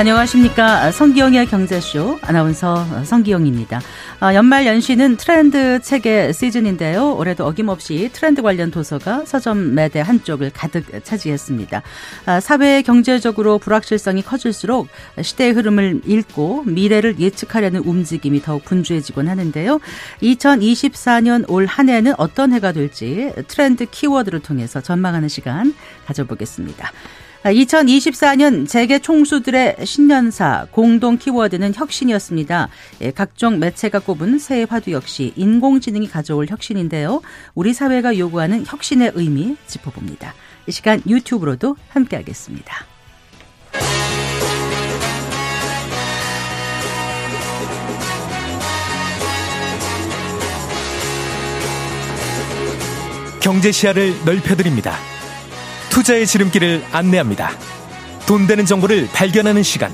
안녕하십니까. 성기영의 경제쇼 아나운서 성기영입니다. 아, 연말 연시는 트렌드 책의 시즌인데요. 올해도 어김없이 트렌드 관련 도서가 서점 매대 한쪽을 가득 차지했습니다. 아, 사회 경제적으로 불확실성이 커질수록 시대의 흐름을 읽고 미래를 예측하려는 움직임이 더욱 분주해지곤 하는데요. 2024년 올 한 해는 어떤 해가 될지 트렌드 키워드를 통해서 전망하는 시간 가져보겠습니다. 2024년 재계 총수들의 신년사 공동 키워드는 혁신이었습니다. 예, 각종 매체가 꼽은 새해 화두 역시 인공지능이 가져올 혁신인데요. 우리 사회가 요구하는 혁신의 의미 짚어봅니다. 이 시간 유튜브로도 함께하겠습니다. 경제 시야를 넓혀드립니다. 투자의 지름길을 안내합니다. 돈 되는 정보를 발견하는 시간.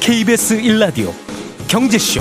KBS 1라디오 경제쇼.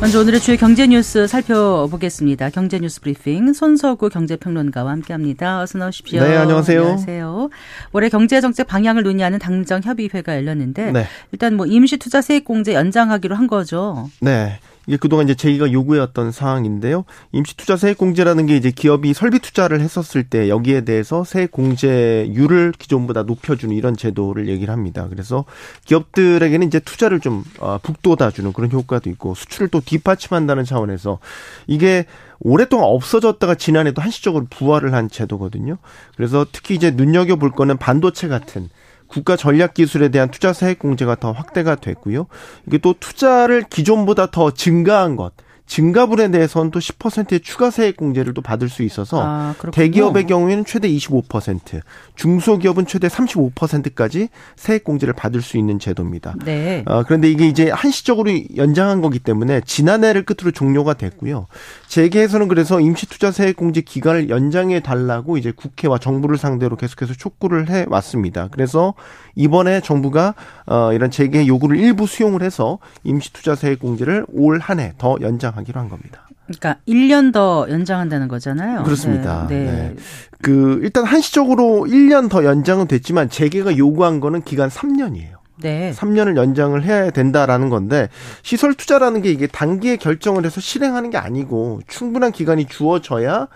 먼저 오늘의 주요 경제 뉴스 살펴보겠습니다. 경제 뉴스 브리핑 손서구 경제평론가와 함께합니다. 어서 나오십시오. 네, 안녕하세요. 안녕하세요. 올해 경제 정책 방향을 논의하는 당정 협의회가 열렸는데 네. 일단 뭐 임시 투자 세액 공제 연장하기로 한 거죠. 네. 이게 그동안 이제 제기가 요구해왔던 사항인데요. 임시 투자 세액 공제라는 게 이제 기업이 설비 투자를 했었을 때 여기에 대해서 세액 공제율을 기존보다 높여주는 이런 제도를 얘기를 합니다. 그래서 기업들에게는 이제 투자를 좀 어, 북돋아주는 그런 효과도 있고 수출을 또 뒷받침한다는 차원에서 이게 오랫동안 없어졌다가 지난해도 한시적으로 부활을 한 제도거든요. 그래서 특히 이제 눈여겨 볼 거는 반도체 같은 국가 전략 기술에 대한 투자 세액 공제가 더 확대가 됐고요. 이게 또 투자를 기존보다 더 증가한 것. 증가분에 대해서는 또 10%의 추가 세액 공제를 또 받을 수 있어서 아, 대기업의 경우에는 최대 25%, 중소기업은 최대 35%까지 세액 공제를 받을 수 있는 제도입니다. 네. 어, 그런데 이게 이제 한시적으로 연장한 거기 때문에 지난해를 끝으로 종료가 됐고요. 재계에서는 그래서 임시투자 세액 공제 기간을 연장해 달라고 이제 국회와 정부를 상대로 계속해서 촉구를 해 왔습니다. 그래서 이번에 정부가 어, 이런 재계 요구를 일부 수용을 해서 임시 투자 세액 공제를 올 한 해 더 연장하기로 한 겁니다. 그러니까 1년 더 연장한다는 거잖아요. 그렇습니다. 네. 네. 네. 그 일단 한시적으로 1년 더 연장은 됐지만 재계가 요구한 거는 기간 3년이에요. 네. 3년을 연장을 해야 된다라는 건데 시설 투자라는 게 이게 단기에 결정을 해서 실행하는 게 아니고 충분한 기간이 주어져야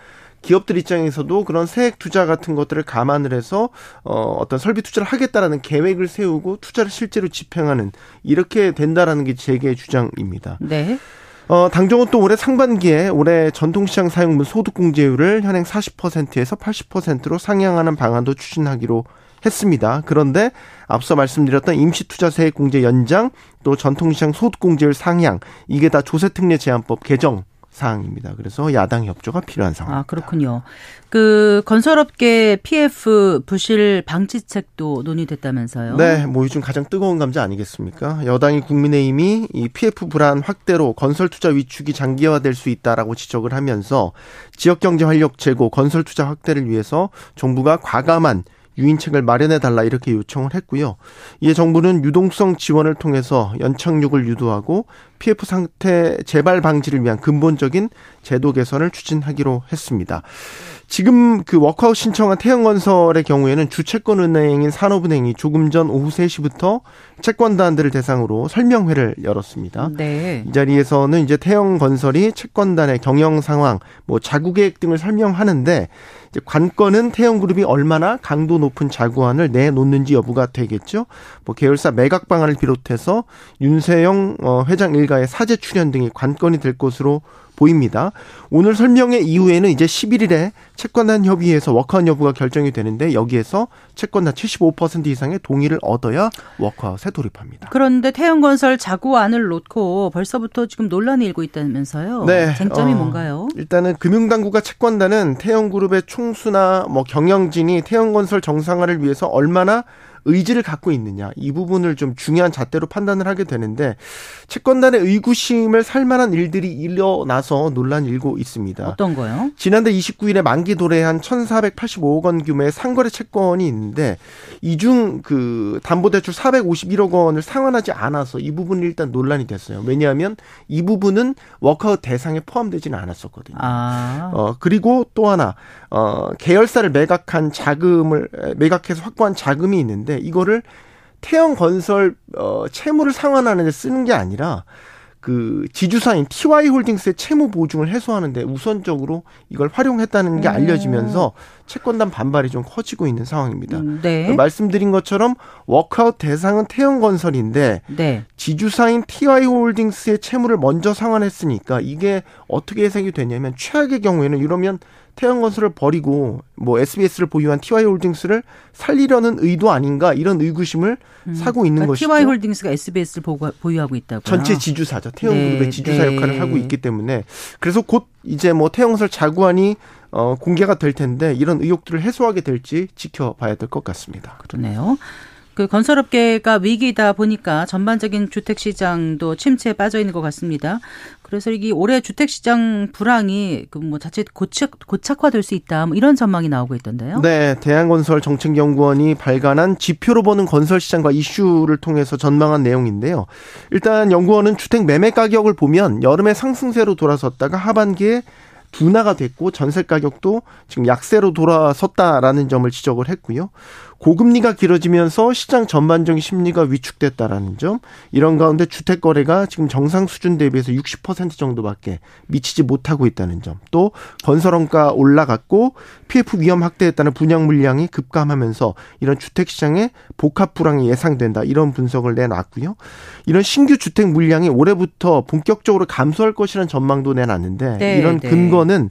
기업들 입장에서도 그런 세액 투자 같은 것들을 감안을 해서 어 어떤 설비 투자를 하겠다라는 계획을 세우고 투자를 실제로 집행하는 이렇게 된다라는 게 재계의 주장입니다. 네. 어, 당정은 또 올해 상반기에 올해 전통시장 사용분 소득공제율을 현행 40%에서 80%로 상향하는 방안도 추진하기로 했습니다. 그런데 앞서 말씀드렸던 임시투자세액 공제 연장 또 전통시장 소득공제율 상향 이게 다 조세특례 제한법 개정 사항입니다. 그래서 야당 협조가 필요한 상황입니다. 아, 그렇군요. 그 건설업계 PF 부실 방지책도 논의됐다면서요? 네, 뭐 요즘 가장 뜨거운 감자 아니겠습니까? 여당이 국민의힘이 이 PF 불안 확대로 건설 투자 위축이 장기화될 수 있다라고 지적을 하면서 지역 경제 활력 제고, 건설 투자 확대를 위해서 정부가 과감한 유인책을 마련해 달라 이렇게 요청을 했고요. 이에 정부는 유동성 지원을 통해서 연착륙을 유도하고 PF 상태 재발 방지를 위한 근본적인 제도 개선을 추진하기로 했습니다. 지금 그 워크아웃 신청한 태형건설의 경우에는 주채권 은행인 산업은행이 조금 전 오후 3시부터 채권단들을 대상으로 설명회를 열었습니다. 네. 이 자리에서는 이제 태형건설이 채권단의 경영 상황, 뭐 자구 계획 등을 설명하는데 관건은 태형그룹이 얼마나 강도 높은 자구안을 내놓는지 여부가 되겠죠. 뭐 계열사 매각 방안을 비롯해서 윤세영 어, 회장 일가의 사재 출연 등이 관건이 될 것으로 보입니다. 오늘 설명회 이후에는 이제 11일에 채권단 협의회에서 워크아웃 여부가 결정이 되는데 여기에서 채권단 75% 이상의 동의를 얻어야 워크아웃에 돌입합니다. 그런데 태영건설 자구안을 놓고 벌써부터 지금 논란이 일고 있다면서요? 네, 쟁점이 어, 뭔가요? 일단은 금융당국과 채권단은 태영그룹의 총수나 뭐 경영진이 태영건설 정상화를 위해서 얼마나 의지를 갖고 있느냐 이 부분을 좀 중요한 잣대로 판단을 하게 되는데 채권단의 의구심을 살만한 일들이 일어나서 논란이 일고 있습니다. 어떤 거요? 지난달 29일에 만기 도래한 1,485억 원 규모의 상거래 채권이 있는데 이 중 그 담보대출 451억 원을 상환하지 않아서 이 부분이 일단 논란이 됐어요. 왜냐하면 이 부분은 워크아웃 대상에 포함되지는 않았었거든요. 아. 어 그리고 또 하나 어 계열사를 매각한 자금을 매각해서 확보한 자금이 있는데 이거를 태형 건설 어 채무를 상환하는 데 쓰는 게 아니라 그 지주사인 TY 홀딩스의 채무 보증을 해소하는데 우선적으로 이걸 활용했다는 게 알려지면서 채권단 반발이 좀 커지고 있는 상황입니다. 음, 네. 말씀드린 것처럼 워크아웃 대상은 태형 건설인데 네. 지주사인 TY 홀딩스의 채무를 먼저 상환했으니까 이게 어떻게 해석이 되냐면 최악의 경우에는 이러면 태양건설을 버리고 뭐 SBS를 보유한 TY 홀딩스를 살리려는 의도 아닌가 이런 의구심을 사고 있는 그러니까 것이죠. TY 홀딩스가 SBS를 보유하고 있다고요. 전체 지주사죠. 태영그룹의 네, 지주사 네. 역할을 하고 있기 때문에 그래서 곧 이제 뭐 태영건설 자구안이 어 공개가 될 텐데 이런 의혹들을 해소하게 될지 지켜봐야 될 것 같습니다. 그러네요. 그 건설업계가 위기다 보니까 전반적인 주택 시장도 침체에 빠져 있는 것 같습니다. 그래서 이게 올해 주택 시장 불황이 그 뭐 자칫 고착 고착화될 수 있다. 뭐 이런 전망이 나오고 있던데요. 네, 대한건설 정책연구원이 발간한 지표로 보는 건설 시장과 이슈를 통해서 전망한 내용인데요. 일단 연구원은 주택 매매 가격을 보면 여름에 상승세로 돌아섰다가 하반기에 둔화가 됐고 전세 가격도 지금 약세로 돌아섰다라는 점을 지적을 했고요. 고금리가 길어지면서 시장 전반적인 심리가 위축됐다라는 점, 이런 가운데 주택 거래가 지금 정상 수준 대비해서 60% 정도밖에 미치지 못하고 있다는 점, 또 건설 원가 올라갔고 PF 위험 확대했다는 분양 물량이 급감하면서 이런 주택 시장의 복합 불황이 예상된다 이런 분석을 내놨고요. 이런 신규 주택 물량이 올해부터 본격적으로 감소할 것이라는 전망도 내놨는데 네, 이런 네. 근거는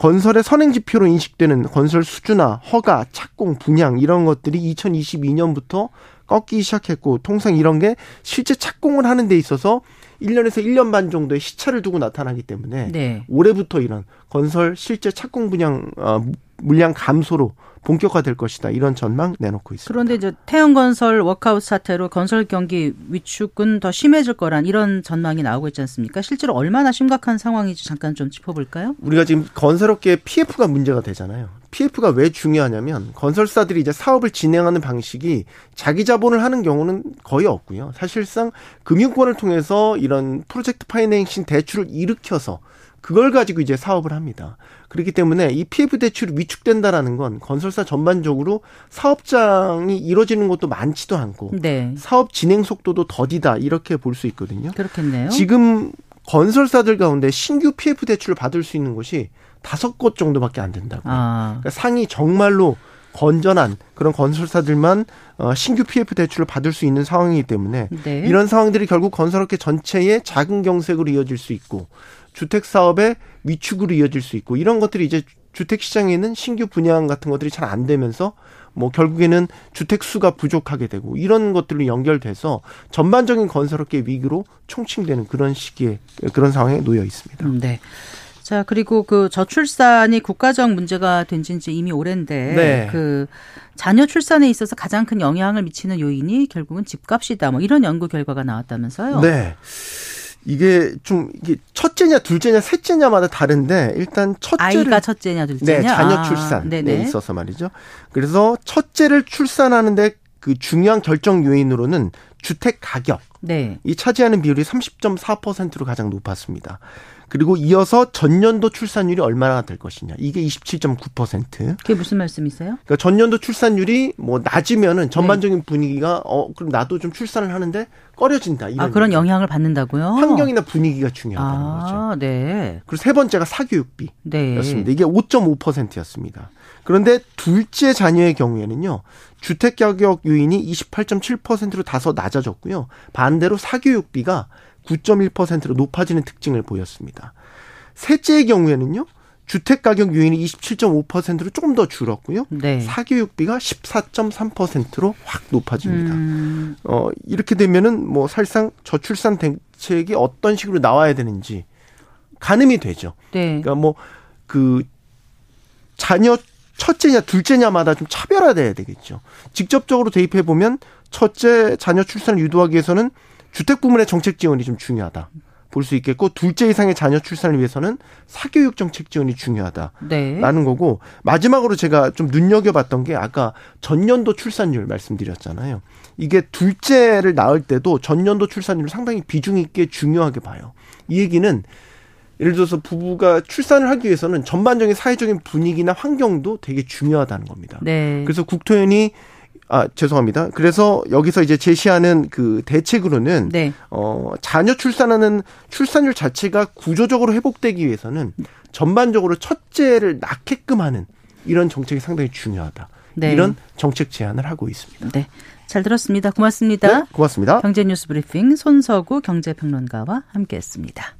건설의 선행 지표로 인식되는 건설 수주나 허가, 착공, 분양 이런 것들이 2022년부터 꺾기 시작했고 통상 이런 게 실제 착공을 하는 데 있어서 1년에서 1년 반 정도의 시차를 두고 나타나기 때문에 네. 올해부터 이런 건설 실제 착공 분양 어, 물량 감소로 본격화될 것이다 이런 전망 내놓고 있습니다. 그런데 이제 태양건설 워크아웃 사태로 건설 경기 위축은 더 심해질 거란 이런 전망이 나오고 있지 않습니까? 실제로 얼마나 심각한 상황인지 잠깐 좀 짚어볼까요? 우리가 지금 건설업계의 PF가 문제가 되잖아요. PF가 왜 중요하냐면 건설사들이 이제 사업을 진행하는 방식이 자기 자본을 하는 경우는 거의 없고요. 사실상 금융권을 통해서 이런 프로젝트 파이낸싱 대출을 일으켜서 그걸 가지고 이제 사업을 합니다. 그렇기 때문에 이 PF 대출이 위축된다라는 건 건설사 전반적으로 사업장이 이루어지는 것도 많지도 않고 네. 사업 진행 속도도 더디다 이렇게 볼 수 있거든요. 그렇겠네요. 지금 건설사들 가운데 신규 PF 대출을 받을 수 있는 곳이 다섯 곳 정도밖에 안 된다고. 아. 그러니까 상이 정말로 건전한 그런 건설사들만 어, 신규 PF 대출을 받을 수 있는 상황이기 때문에 네. 이런 상황들이 결국 건설업계 전체의 작은 경색으로 이어질 수 있고 주택 사업의 위축으로 이어질 수 있고 이런 것들이 이제 주택 시장에는 신규 분양 같은 것들이 잘 안 되면서 뭐 결국에는 주택 수가 부족하게 되고 이런 것들로 연결돼서 전반적인 건설업계 위기로 총칭되는 그런 시기에 그런 상황에 놓여 있습니다. 음, 네. 자, 그리고 그 저출산이 국가적 문제가 된 지 이제 이미 오랜데 네. 그 자녀 출산에 있어서 가장 큰 영향을 미치는 요인이 결국은 집값이다. 뭐 이런 연구 결과가 나왔다면서요. 네. 이게 좀 이게 첫째냐 둘째냐 셋째냐마다 다른데 일단 첫째를 아이가 첫째냐 둘째냐. 네, 자녀 아, 출산에 네네. 있어서 말이죠. 그래서 첫째를 출산하는데 그 중요한 결정 요인으로는 주택 가격 네. 이 차지하는 비율이 30.4%로 가장 높았습니다. 그리고 이어서 전년도 출산율이 얼마나 될 것이냐. 이게 27.9%. 그게 무슨 말씀이세요? 그러니까 전년도 출산율이 뭐 낮으면은 네. 전반적인 분위기가 어 그럼 나도 좀 출산을 하는데 꺼려진다. 이런 아, 그런 얘기죠. 영향을 받는다고요? 환경이나 분위기가 중요하다는 거죠. 아, 네. 그리고 세 번째가 사교육비. 네. 였습니다. 이게 5.5%였습니다. 그런데 둘째 자녀의 경우에는요. 주택 가격 요인이 28.7%로 다소 낮아졌고요. 반대로 사교육비가 9.1%로 높아지는 특징을 보였습니다. 셋째의 경우에는요. 주택 가격 요인이 27.5%로 조금 더 줄었고요. 네. 사교육비가 14.3%로 확 높아집니다. 음, 어, 이렇게 되면은 뭐 사실상 저출산 대책이 어떤 식으로 나와야 되는지 가늠이 되죠. 네. 그러니까 뭐 그 자녀 첫째냐 둘째냐마다 좀 차별화돼야 되겠죠. 직접적으로 대입해 보면 첫째 자녀 출산을 유도하기 위해서는 주택 부문의 정책 지원이 좀 중요하다. 볼 수 있겠고 둘째 이상의 자녀 출산을 위해서는 사교육 정책 지원이 중요하다라는 네. 거고 마지막으로 제가 좀 눈여겨봤던 게 아까 전년도 출산율 말씀드렸잖아요. 이게 둘째를 낳을 때도 전년도 출산율을 상당히 비중 있게 중요하게 봐요. 이 얘기는 예를 들어서 부부가 출산을 하기 위해서는 전반적인 사회적인 분위기나 환경도 되게 중요하다는 겁니다. 네. 그래서 국토연이 아 죄송합니다. 그래서 여기서 이제 제시하는 그 대책으로는 네. 어 자녀 출산하는 출산율 자체가 구조적으로 회복되기 위해서는 전반적으로 첫째를 낳게끔 하는 이런 정책이 상당히 중요하다. 네. 이런 정책 제안을 하고 있습니다. 네. 잘 들었습니다. 고맙습니다. 네, 고맙습니다. 경제 뉴스 브리핑 손서구 경제평론가와 함께했습니다.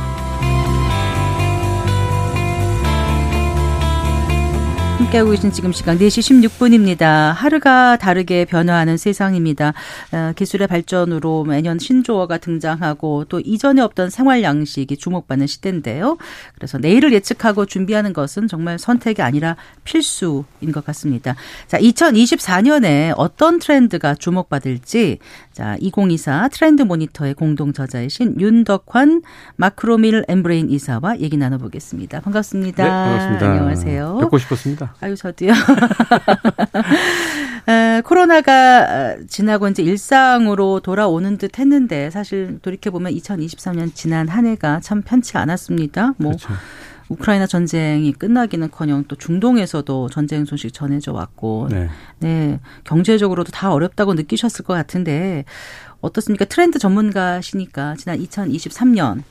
함께하고 계신 지금 시간 4시 16분입니다. 하루가 다르게 변화하는 세상입니다. 어, 기술의 발전으로 매년 신조어가 등장하고 또 이전에 없던 생활 양식이 주목받는 시대인데요. 그래서 내일을 예측하고 준비하는 것은 정말 선택이 아니라 필수인 것 같습니다. 자, 2024년에 어떤 트렌드가 주목받을지 자, 2024 트렌드 모니터의 공동 저자이신 윤덕환 마크로밀 엠브레인 이사와 얘기 나눠보겠습니다. 반갑습니다. 네, 반갑습니다. 안녕하세요. 뵙고 싶었습니다. 아유, 저도요. 에, 코로나가 지나고 이제 일상으로 돌아오는 듯 했는데 사실 돌이켜보면 2023년 지난 한 해가 참 편치 않았습니다. 뭐 그렇죠. 우크라이나 전쟁이 끝나기는커녕 또 중동에서도 전쟁 소식 전해져 왔고 네. 네. 경제적으로도 다 어렵다고 느끼셨을 것 같은데 어떻습니까? 트렌드 전문가시니까 지난 2023년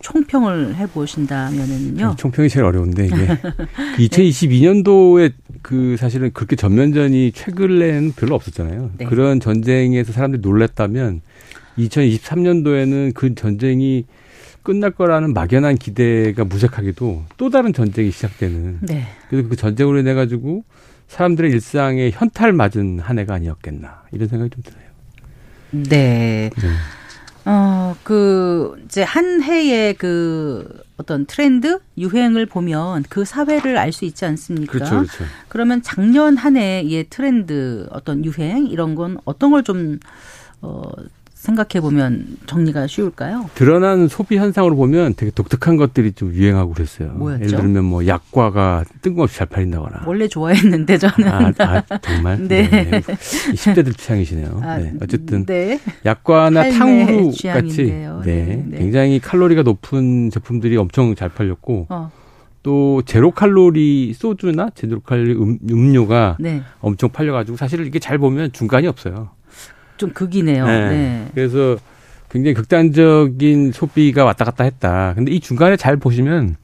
총평을 해보신다면은요. 총평이 제일 어려운데 이게 그 2022년도에 그 사실은 그렇게 전면전이 최근에는 별로 없었잖아요. 네. 그런 전쟁에서 사람들이 놀랐다면 2023년도에는 그 전쟁이 끝날 거라는 막연한 기대가 무색하게도 또 다른 전쟁이 시작되는. 네. 그래서 그 전쟁으로 인해 가지고 사람들의 일상에 현탈 맞은 한 해가 아니었겠나 이런 생각이 좀 들어요. 네. 네. 어, 그, 이제 한 해의 그 어떤 트렌드, 유행을 보면 그 사회를 알 수 있지 않습니까? 그렇죠, 그렇죠. 그러면 작년 한 해의 트렌드, 어떤 유행, 이런 건 어떤 걸 좀, 어, 생각해 보면 정리가 쉬울까요? 드러난 소비 현상으로 보면 되게 독특한 것들이 좀 유행하고 그랬어요. 뭐였죠? 예를 들면 뭐 약과가 뜬금없이 잘 팔린다거나. 원래 좋아했는데 저는. 아, 아 정말? 네. 네. 10대들 취향이시네요. 아, 네. 어쨌든 네. 약과나 탕후루 같이. 네. 네, 네. 굉장히 칼로리가 높은 제품들이 엄청 잘 팔렸고 어, 또 제로 칼로리 소주나 제로 칼로리 음, 음료가 네. 엄청 팔려가지고 사실 이게 잘 보면 중간이 없어요. 좀 극이네요. 네. 그래서 굉장히 극단적인 소비가 왔다 갔다 했다. 근데 이 중간에 잘 보시면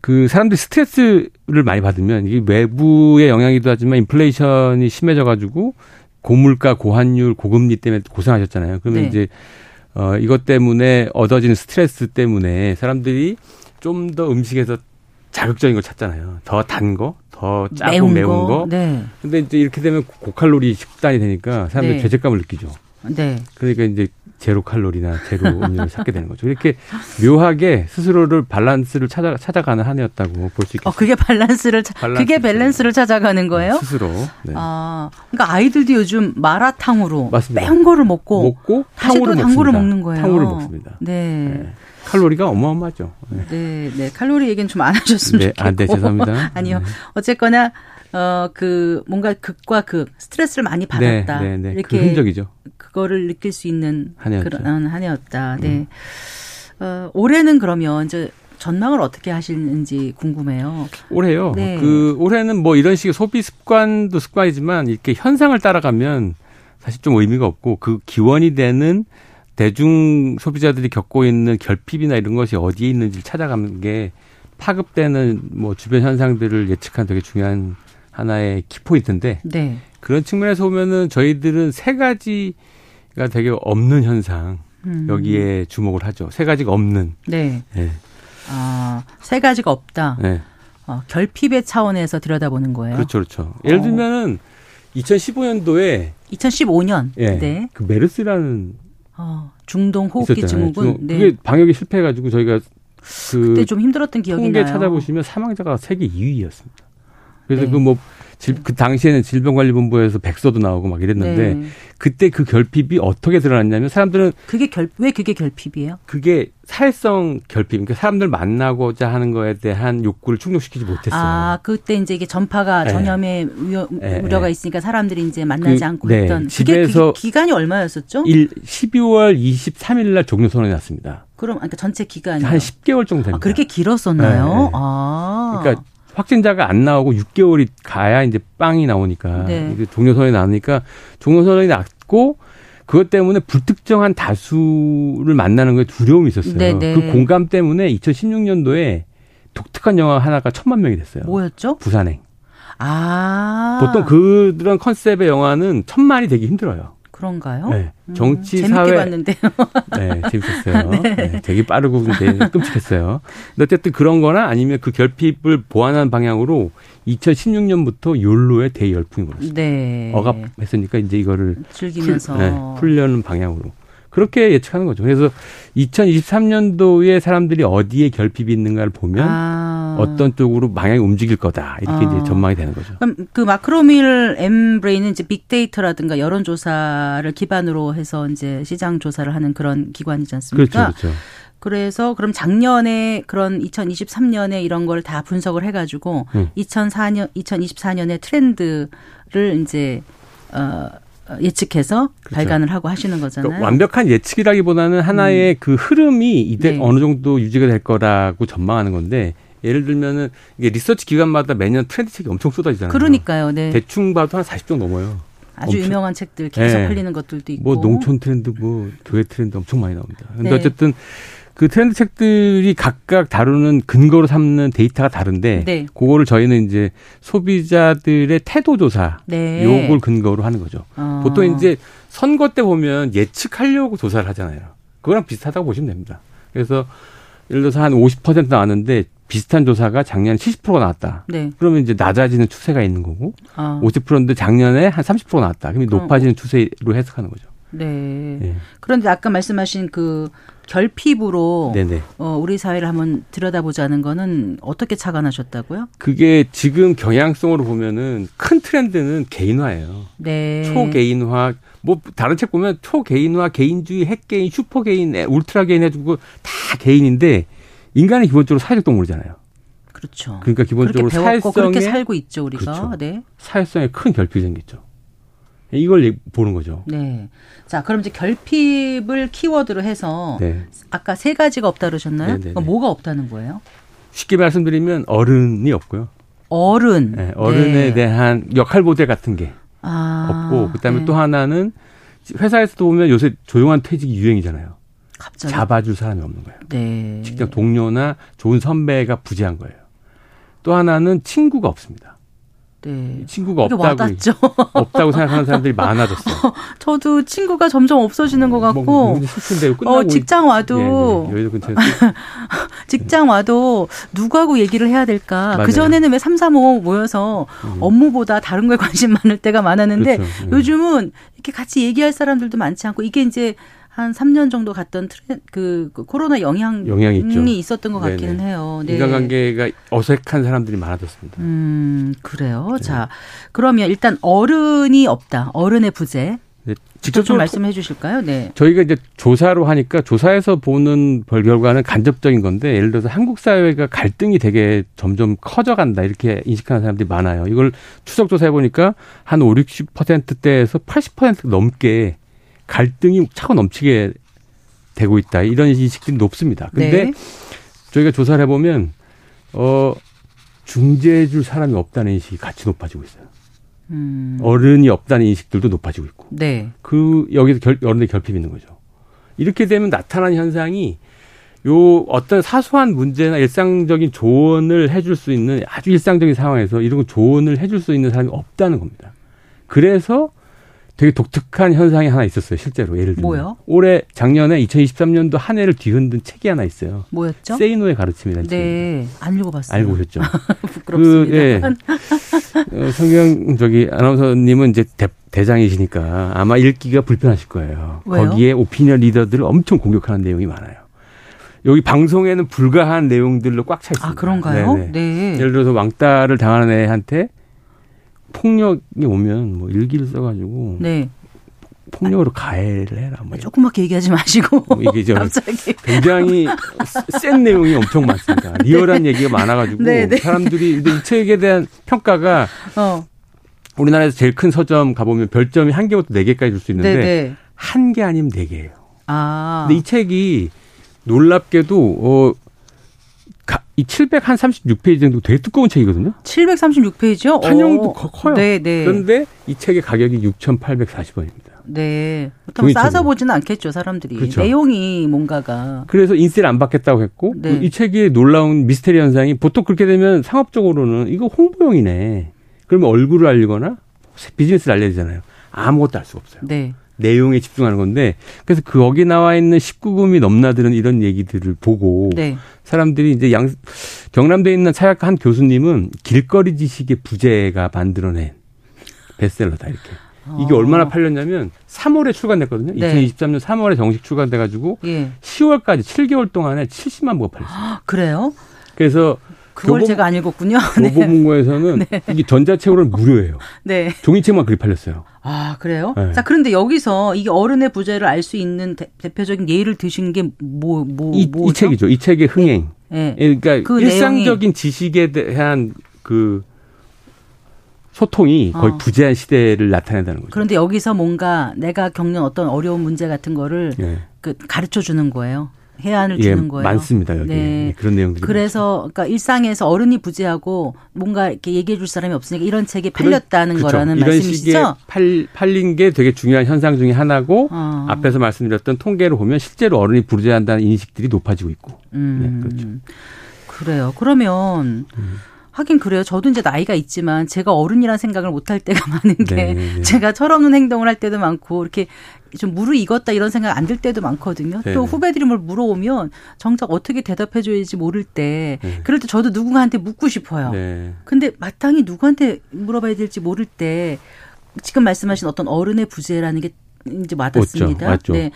그 사람들이 스트레스를 많이 받으면 이게 외부의 영향이기도 하지만 인플레이션이 심해져 가지고 고물가, 고환율, 고금리 때문에 고생하셨잖아요. 그러면 네. 이제 어 이것 때문에 얻어지는 스트레스 때문에 사람들이 좀 더 음식에서 자극적인 걸 찾잖아요. 더 단 거, 더 짜고 매운, 매운, 거. 네. 근데 이제 이렇게 되면 고칼로리 식단이 되니까 사람들이 네. 죄책감을 느끼죠. 네. 그러니까 이제 제로 칼로리나 제로 음료를 찾게 되는 거죠. 이렇게 묘하게 스스로를 밸런스를 찾아 찾아가는 한 해였다고 볼 수 있겠습니다. 어, 그게 밸런스를, 차- 밸런스 그게 밸런스를 찾아가는 거예요? 스스로 네. 아, 그러니까 아이들도 요즘 마라탕으로 맞습니다. 매운 거를 먹고 먹고 다시 또 탕후루를. 먹는 거예요. 탕후루를 먹습니다. 네. 네. 칼로리가 어마어마하죠. 네. 네, 네. 칼로리 얘기는 좀 안 하셨으면 네, 좋겠고. 아, 네, 죄송합니다. 아니요. 네. 어쨌거나 어, 그 뭔가 극과 극, 스트레스를 많이 받았다. 네, 네, 네. 이렇게 그 흔적이죠. 그거를 느낄 수 있는 한 해였죠. 음. 그런 한 해였다. 네. 어, 올해는 그러면 이제 전망을 어떻게 하시는지 궁금해요. 올해요. 네. 그 올해는 뭐 이런 식의 소비 습관도 습관이지만 이렇게 현상을 따라가면 사실 좀 의미가 없고 그 기원이 되는 대중 소비자들이 겪고 있는 결핍이나 이런 것이 어디에 있는지 찾아가는 게 파급되는 뭐 주변 현상들을 예측하는 되게 중요한 하나의 키포인트인데 네. 그런 측면에서 보면은 저희들은 세 가지가 되게 없는 현상 음. 여기에 주목을 하죠. 세 가지가 없는. 네. 네. 아, 세 가지가 없다. 네. 어, 결핍의 차원에서 들여다보는 거예요. 그렇죠, 그렇죠. 예를 어. 들면은 2015년도에 2015년. 예, 네. 그 메르스라는 어, 중동 호흡기 있었잖아요. 증후군. 네. 그게 방역이 실패해가지고 저희가 그 그때 좀 힘들었던 기억이 통계 나요. 찾아보시면 사망자가 세계 2위였습니다. 그래서 네. 그뭐 그 당시에는 질병관리본부에서 백서도 나오고 막 이랬는데 네. 그때 그 결핍이 어떻게 드러났냐면 사람들은 그게 결, 왜 그게 결핍이에요? 그게 사회성 결핍, 그러니까 사람들 만나고자 하는 거에 대한 욕구를 충족시키지 못했어요. 아, 그때 이제 이게 전파가 네. 전염의 우려, 네, 우려가 네. 있으니까 사람들이 이제 만나지 그, 않고 네. 했던 그게 집에서 그 기간이 얼마였었죠? 일 12월 23일 날 종료 선언이 났습니다. 그럼 그러니까 전체 기간이 한 10개월 정도 됩니다. 아, 그렇게 길었었나요? 네, 네. 아. 그러니까 확진자가 안 나오고 6개월이 가야 이제 빵이 나오니까 네. 이제 종료선언이 나오니까 종료선언이 났고 그것 때문에 불특정한 다수를 만나는 거에 두려움이 있었어요. 네, 네. 그 공감 때문에 2016년도에 독특한 영화 하나가 천만 명이 됐어요. 뭐였죠? 부산행. 아. 보통 그런 컨셉의 영화는 천만이 되기 힘들어요. 그런가요? 네. 음, 정치 재밌게 사회 봤는데요. 네, 재밌었어요. 네. 되게 빠르고 근데 끔찍했어요. 근데 어쨌든 그런 거나 아니면 그 결핍을 보완하는 방향으로 2016년부터 욜로의 대열풍이 불었어요. 네. 억압했으니까 이제 이거를 즐기면서 풀, 네, 풀려는 방향으로. 그렇게 예측하는 거죠. 그래서 2023년도에 사람들이 어디에 결핍이 있는가를 보면 아. 어떤 쪽으로 방향이 움직일 거다. 이렇게 아. 이제 전망이 되는 거죠. 그럼 그 마크로밀 엠브레인은 이제 빅데이터라든가 여론조사를 기반으로 해서 이제 시장 조사를 하는 그런 기관이지 않습니까? 그렇죠, 그렇죠. 그래서 그럼 작년에 그런 2023년에 이런 걸 다 분석을 해가지고 음. 2004년 2024년의 트렌드를 이제 어 예측해서 그렇죠. 발간을 하고 하시는 거잖아요. 그러니까 완벽한 예측이라기보다는 하나의 그 흐름이 이대 네. 어느 정도 유지가 될 거라고 전망하는 건데 예를 들면은 이게 리서치 기관마다 매년 트렌드 책이 엄청 쏟아지잖아요. 그러니까요. 네. 대충 봐도 한 40종 넘어요. 아주 엄청- 유명한 책들 계속 네. 팔리는 것들도 있고. 뭐 농촌 트렌드, 뭐 교회 트렌드 엄청 많이 나옵니다. 근데 네. 어쨌든 그 트렌드 책들이 각각 다루는 근거로 삼는 데이터가 다른데 네. 그거를 저희는 이제 소비자들의 태도 조사 네. 요걸 근거로 하는 거죠. 어. 보통 이제 선거 때 보면 예측하려고 조사를 하잖아요. 그거랑 비슷하다고 보시면 됩니다. 그래서 예를 들어서 한 50% 나왔는데 비슷한 조사가 작년에 70%가 나왔다. 네. 그러면 이제 낮아지는 추세가 있는 거고 어. 50%인데 작년에 한 30% 나왔다. 그럼 높아지는 추세로 해석하는 거죠. 네. 네. 그런데 아까 말씀하신 그 결핍으로 네네. 어, 우리 사회를 한번 들여다보자는 거는 어떻게 착안하셨다고요? 그게 지금 경향성으로 보면은 큰 트렌드는 개인화예요. 네. 초개인화. 뭐 다른 책 보면 초개인화, 개인주의, 핵개인, 슈퍼개인, 울트라 개인 해주고 다 개인인데 인간은 기본적으로 사회적 동물이잖아요. 그렇죠. 그러니까 기본적으로 그렇게 배웠고 그렇게 사회성에 살고 있죠 우리가. 그렇죠. 네. 사회성에 큰 결핍이 생겼죠. 이걸 얘- 보는 거죠. 네. 자, 그럼 이제 결핍을 키워드로 해서 네. 아까 세 가지가 없다 그러셨나요? 네, 네, 네. 뭐가 없다는 거예요? 쉽게 말씀드리면 어른이 없고요. 어른. 네, 어른에 네. 대한 역할 모델 같은 게 아, 없고 그다음에 네. 또 하나는 회사에서도 보면 요새 조용한 퇴직이 유행이잖아요. 갑자기. 잡아줄 사람이 없는 거예요. 네. 직장 동료나 좋은 선배가 부재한 거예요. 또 하나는 친구가 없습니다. 네. 친구가 없다고. 없다고 생각하는 사람들이 많아졌어요. 저도 친구가 점점 없어지는 것 같고, 뭐, 뭐 어, 직장 와도, 예, 예, 근처에서 직장 와도 누구하고 얘기를 해야 될까. 맞아요. 그전에는 왜 3, 3, 5 모여서 음. 업무보다 다른 거에 관심 많을 때가 많았는데, 그렇죠. 예. 요즘은 이렇게 같이 얘기할 사람들도 많지 않고, 이게 이제 한 3년 정도 갔던 트렌, 그, 그 코로나 영향이 영향이. 있었던 것 같기는 네네. 해요. 네. 인간관계가 어색한 사람들이 많아졌습니다. 음, 그래요. 자, 그러면 일단 어른이 없다. 어른의 부재. 네, 직접 좀 말씀해 주실까요? 네. 저희가 이제 조사로 하니까 조사에서 보는 벌 결과는 간접적인 건데 예를 들어서 한국 사회가 갈등이 되게 점점 커져간다 이렇게 인식하는 사람들이 많아요. 이걸 추적 조사해 보니까 한 5, 60%대에서 80% 넘게 갈등이 차고 넘치게 되고 있다. 이런 인식들이 높습니다. 근데 네. 저희가 조사를 해 보면 어 중재해 줄 사람이 없다는 인식이 같이 높아지고 있어요. 음. 어른이 없다는 인식들도 높아지고 있고. 네. 그 여기서 결, 어른의 결핍이 있는 거죠. 이렇게 되면 나타나는 현상이 요 어떤 사소한 문제나 일상적인 조언을 해줄 수 있는 아주 일상적인 상황에서 이런 거 조언을 해줄 수 있는 사람이 없다는 겁니다. 그래서 되게 독특한 현상이 하나 있었어요. 실제로 예를 들면 뭐요? 올해 작년에 2023년도 한 해를 뒤흔든 책이 하나 있어요. 뭐였죠? 세이노의 가르침이라는 책. 네, 안 읽어봤어요. 알고 오셨죠? 부끄럽습니다. 그, 예. 어, 성경 저기 아나운서님은 이제 대, 장이시니까 아마 읽기가 불편하실 거예요. 왜요? 거기에 오피니언 리더들을 엄청 공격하는 내용이 많아요. 여기 방송에는 불가한 내용들로 꽉 차 있습니다. 아 그런가요? 네네. 네. 예를 들어서 왕따를 당하는 애한테 폭력이 오면 뭐 일기를 써가지고 네. 폭력으로 가해를 해라. 뭐 조그맣게 얘기하지 마시고 뭐 이게 저 갑자기 굉장히 센 내용이 엄청 많습니다. 리얼한 얘기가 많아가지고 네, 네. 사람들이 근데 이 책에 대한 평가가 어. 우리나라에서 제일 큰 서점 가보면 별점이 한 개부터 네 개까지 줄 수 있는데 네, 네. 한개 아니면 네 개예요. 아. 근데 이 책이 놀랍게도 어, 가- 이 736페이지 정도 되게 두꺼운 책이거든요. 736페이지요? 판형도 커- 커요. 네, 네. 그런데 이 책의 가격이 6,840원입니다. 네. 보통. 싸서 보지는 않겠죠, 사람들이. 그렇죠. 내용이 뭔가가. 그래서 인세를 안 받겠다고 했고 네. 이 책의 놀라운 미스테리 현상이 보통 그렇게 되면 상업적으로는 이거 홍보용이네. 그러면 얼굴을 알리거나 비즈니스를 알려야 되잖아요. 아무것도 알 수가 없어요. 네. 내용에 집중하는 건데 그래서 그 거기 나와 있는 19금이 넘나드는 이런 얘기들을 보고 네. 사람들이 이제 양 경남대에 있는 사회학과 한 교수님은 길거리 지식의 부재가 만들어낸 베스트셀러다 이렇게. 이게 어. 얼마나 팔렸냐면 3월에 출간됐거든요. 네. 2023년 3월에 정식 출간돼 가지고 예. 10월까지 7개월 동안에 70만 부가 팔렸어요. 아, 그래요? 그래서 그걸 교보- 제가 안 읽었군요. 네. 교보문고에서는 이게 전자책으로는 무료예요. 네. 종이책만 그리 팔렸어요. 아, 그래요? 네. 자, 그런데 여기서 이게 어른의 부재를 알 수 있는 대, 표적인 예를 드신 게 뭐, 뭐, 이, 이 뭐죠? 책이죠. 이 책의 흥행. 예. 그러니까 그 일상적인 지식에 대한 그 소통이 거의 어. 부재한 시대를 나타낸다는 거죠. 그런데 여기서 뭔가 내가 겪는 어떤 어려운 문제 같은 거를 예. 그 가르쳐 주는 거예요. 해안을 예, 주는 거예요. 많습니다 여기 네. 예, 그런 내용들이. 그래서 그러니까 일상에서 어른이 부재하고 뭔가 이렇게 얘기해 줄 사람이 없으니까 이런 책이 팔렸다는 그렇죠. 거라는 이런 말씀이시죠? 팔, 팔린 게 되게 중요한 현상 중에 하나고 어. 앞에서 말씀드렸던 통계로 보면 실제로 어른이 부재한다는 인식들이 높아지고 있고. 음. 네, 그렇죠. 그래요. 그러면 하긴 그래요. 저도 이제 나이가 있지만 제가 어른이란 생각을 못 할 때가 많은 게 네, 네. 제가 철없는 행동을 할 때도 많고 이렇게 좀 무르익었다 이런 생각 안 들 때도 많거든요. 네, 또 네. 후배들이 뭘 물어오면 정작 어떻게 대답해 줘야지 모를 때 네. 그럴 때 저도 누군가한테 묻고 싶어요. 네. 근데 마땅히 누구한테 물어봐야 될지 모를 때 지금 말씀하신 어떤 어른의 부재라는 게 이제 와닿습니다. 맞죠. 네.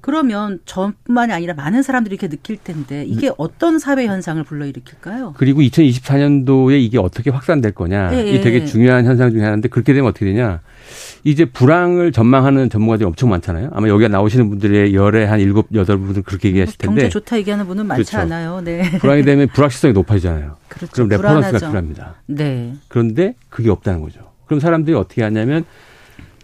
그러면 저뿐만이 아니라 많은 사람들이 이렇게 느낄 텐데 이게 어떤 사회 현상을 불러일으킬까요? 그리고 2024년도에 이게 어떻게 확산될 거냐. 예, 이 되게 예. 중요한 현상 중에 하나인데 그렇게 되면 어떻게 되냐. 이제 불황을 전망하는 전문가들이 엄청 많잖아요. 아마 여기 나오시는 분들의 열에 한 일곱, 여덟 분은 그렇게 얘기하실 텐데. 경제 좋다 얘기하는 분은 많지 그렇죠. 않아요. 네. 불황이 되면 불확실성이 높아지잖아요. 그렇죠. 그럼 reference가 불안하죠. 필요합니다. 네. 그런데 그게 없다는 거죠. 그럼 사람들이 어떻게 하냐면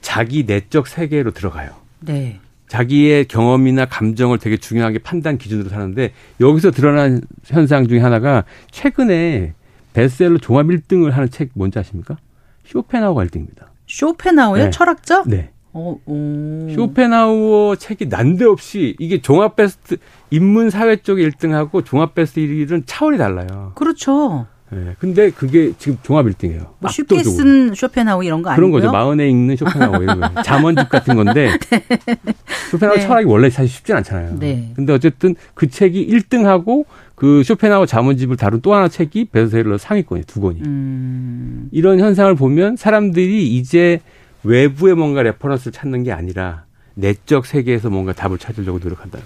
자기 내적 세계로 들어가요. 네. 자기의 경험이나 감정을 되게 중요하게 판단 기준으로 사는데 여기서 드러난 현상 중에 하나가 최근에 베스트셀러 종합 1등을 하는 책 뭔지 아십니까? 쇼펜하우어 1등입니다. 쇼펜하우요? 네. 철학자? 네. 어, 오. 쇼펜하우어 책이 난데없이 이게 종합 베스트 인문 사회 쪽에 1등하고 종합 베스트 1위는 차원이 달라요. 그렇죠. 네. 근데 그게 지금 종합 1등이에요. 뭐 쉽게 쓴 쇼펜하우 이런 거 그런 아니고요? 거죠. 마흔에 읽는 쇼펜하우어 이런 거. 잠언집 같은 건데 쇼펜하우어 네. 철학이 원래 사실 쉽진 않잖아요. 네. 근데 어쨌든 그 책이 1등하고 그 쇼펜하우어 잠언집을 다룬 또 하나 책이 베스트셀러 상위권이에요. 두 권이. 음. 이런 현상을 보면 사람들이 이제 외부의 뭔가 reference를 찾는 게 아니라 내적 세계에서 뭔가 답을 찾으려고 노력한다.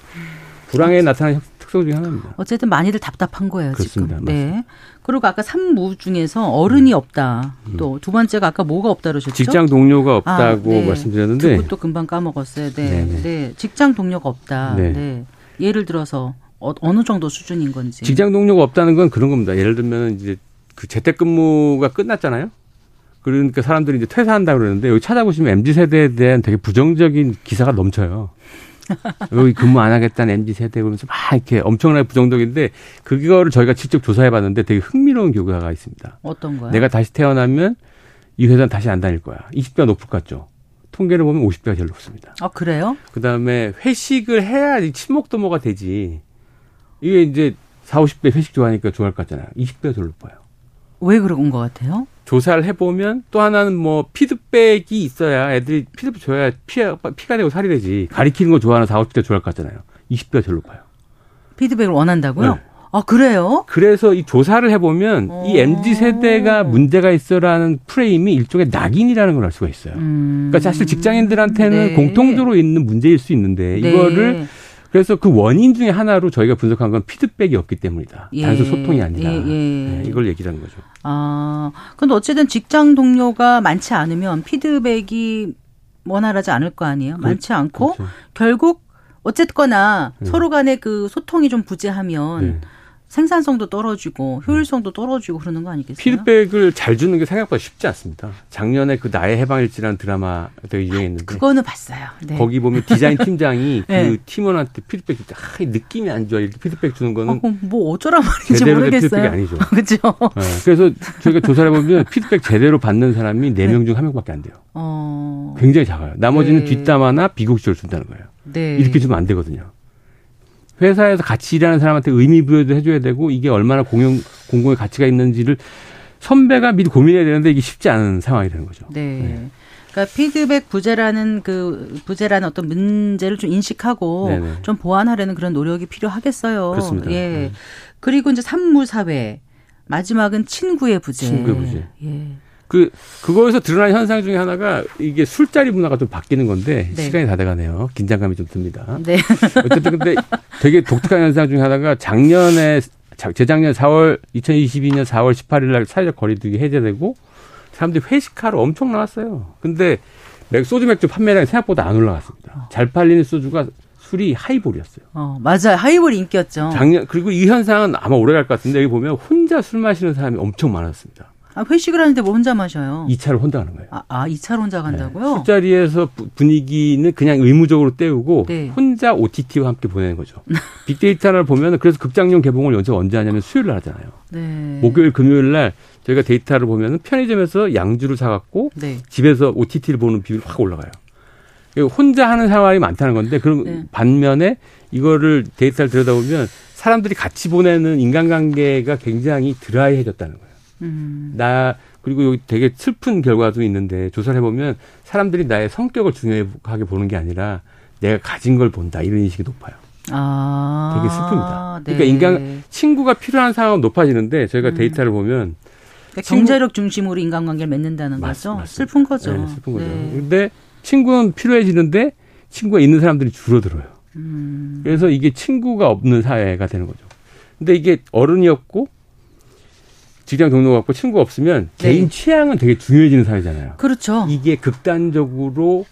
불황에 나타나는 특성 중에 하나입니다. 어쨌든 많이들 답답한 거예요, 그렇습니다. 지금. 네. 그리고 아까 삼무 중에서 어른이 없다. 또 두 번째가 아까 뭐가 없다 그러셨죠? 음. 직장 동료가 없다고 아, 네. 말씀드렸는데 그것도 금방 까먹었어요. 네. 네네. 네. 직장 동료가 없다. 네. 네. 예를 들어서 어, 어느 정도 수준인 건지. 직장 동료가 없다는 건 그런 겁니다. 예를 들면 이제 그 재택근무가 끝났잖아요. 그러니까 사람들이 이제 퇴사한다 그러는데 여기 찾아보시면 MZ 세대에 대한 되게 부정적인 기사가 넘쳐요. 여기 근무 안 하겠다는 MZ 세대 그러면서 막 이렇게 엄청나게 부정적인데 그거를 저희가 직접 조사해 봤는데 되게 흥미로운 결과가 있습니다. 어떤 거요? 내가 다시 태어나면 이 회사는 다시 안 다닐 거야. 20배가 높을 것 같죠. 통계를 보면 50배가 제일 높습니다. 아, 그래요? 그 다음에 회식을 해야 이 친목 도모가 되지. 이게 이제 4, 50대 회식 좋아하니까 좋아할 것 같잖아요. 20배가 제일 높아요. 왜 그런 것 같아요? 조사를 해보면 또 하나는 뭐 피드백이 있어야 애들이 피드백 줘야 피, 피가 되고 살이 되지. 가리키는 거 좋아하는 4, 50대 좋아할 것 같잖아요. 20대가 제일 높아요. 피드백을 원한다고요? 네. 아, 그래요? 그래서 이 조사를 해보면 오. 이 MZ 세대가 문제가 있어라는 프레임이 일종의 낙인이라는 걸 알 수가 있어요. 음. 그러니까 사실 직장인들한테는 네. 공통적으로 있는 문제일 수 있는데 네. 이거를 그래서 그 원인 중에 하나로 저희가 분석한 건 피드백이 없기 때문이다. 예. 단순 소통이 아니라 예, 예. 네, 이걸 얘기하는 거죠. 아, 근데 어쨌든 직장 동료가 많지 않으면 피드백이 원활하지 않을 거 아니에요? 많지 않고 그렇죠. 결국 어쨌거나 네. 서로 간의 그 소통이 좀 부재하면 네. 생산성도 떨어지고 효율성도 떨어지고 그러는 거 아니겠어요? 피드백을 잘 주는 게 생각보다 쉽지 않습니다. 작년에 그 나의 해방일지라는 드라마 되게 유행했는데 그거는 봤어요. 네. 거기 보면 디자인 팀장이 네. 그 팀원한테 피드백 아, 이 느낌이 안 좋아. 이렇게 피드백 주는 거는 어, 뭐 어쩌란 말인지 모르겠어요. 피드백이 아니죠. 그렇죠. 네, 그래서 저희가 조사를 해보면 피드백 제대로 받는 사람이 네 명 중 한 명밖에 안 돼요. 어. 굉장히 작아요. 나머지는 네. 뒷담화나 비곡지를 준다는 거예요. 네. 이렇게 주면 안 되거든요. 회사에서 같이 일하는 사람한테 의미 부여도 해줘야 되고 이게 얼마나 공용 공공의 가치가 있는지를 선배가 미리 고민해야 되는데 이게 쉽지 않은 상황이 되는 거죠. 네. 그러니까 피드백 부재라는 그 부재라는 어떤 문제를 좀 인식하고 네네. 좀 보완하려는 그런 노력이 필요하겠어요. 그렇습니다. 예. 네. 그리고 이제 산무 사회 마지막은 친구의 부재. 친구의 부재. 예. 그 그거에서 드러난 현상 중에 하나가 이게 술자리 문화가 좀 바뀌는 건데 네. 시간이 다 돼가네요. 긴장감이 좀 듭니다. 네. 어쨌든 근데 되게 독특한 현상 중에 하나가 작년에 자- 재작년 4월 2022년 4월 18일 날 사회적 거리두기 해제되고 사람들이 회식하러 엄청 나왔어요. 근데 맥 소주 맥주 판매량이 생각보다 안 올라갔습니다. 잘 팔리는 소주가 술이 하이볼이었어요. 어, 맞아요. 하이볼 인기였죠. 작년 그리고 이 현상은 아마 오래 갈 것 같은데 여기 보면 혼자 술 마시는 사람이 엄청 많았습니다. 아, 회식을 하는데 뭐 혼자 마셔요. 이 차를 혼자 가는 거예요. 아, 아, 2차로 혼자 간다고요? 네. 술자리에서 부- 분위기는 그냥 의무적으로 때우고 네. 혼자 OTT와 함께 보내는 거죠. 빅데이터를 보면 그래서 극장용 개봉을 연체 언제 하냐면 수요일 날 하잖아요. 네. 목요일 금요일 날 저희가 데이터를 보면 편의점에서 양주를 사갖고 네. 집에서 OTT를 보는 비율이 확 올라가요. 혼자 하는 상황이 많다는 건데 그럼 네. 반면에 이거를 데이터를 들여다보면 사람들이 같이 보내는 인간관계가 굉장히 드라이해졌다는 거예요. 음. 나 그리고 여기 되게 슬픈 결과도 있는데 조사를 해보면 사람들이 나의 성격을 중요하게 보는 게 아니라 내가 가진 걸 본다 이런 인식이 높아요. 아. 되게 슬픕니다. 네. 그러니까 인간 친구가 필요한 상황은 높아지는데 저희가 음. 데이터를 보면 그러니까 경제력 중심으로 인간관계를 맺는다는 맞- 거죠. 맞습니다. 슬픈 거죠. 네, 슬픈 거죠. 네. 근데 친구는 필요해지는데 친구가 있는 사람들이 줄어들어요. 음. 그래서 이게 친구가 없는 사회가 되는 거죠. 근데 이게 어른이었고 직장 동료가 없고 친구가 없으면 네. 개인 취향은 되게 중요해지는 사회잖아요. 그렇죠. 이게 극단적으로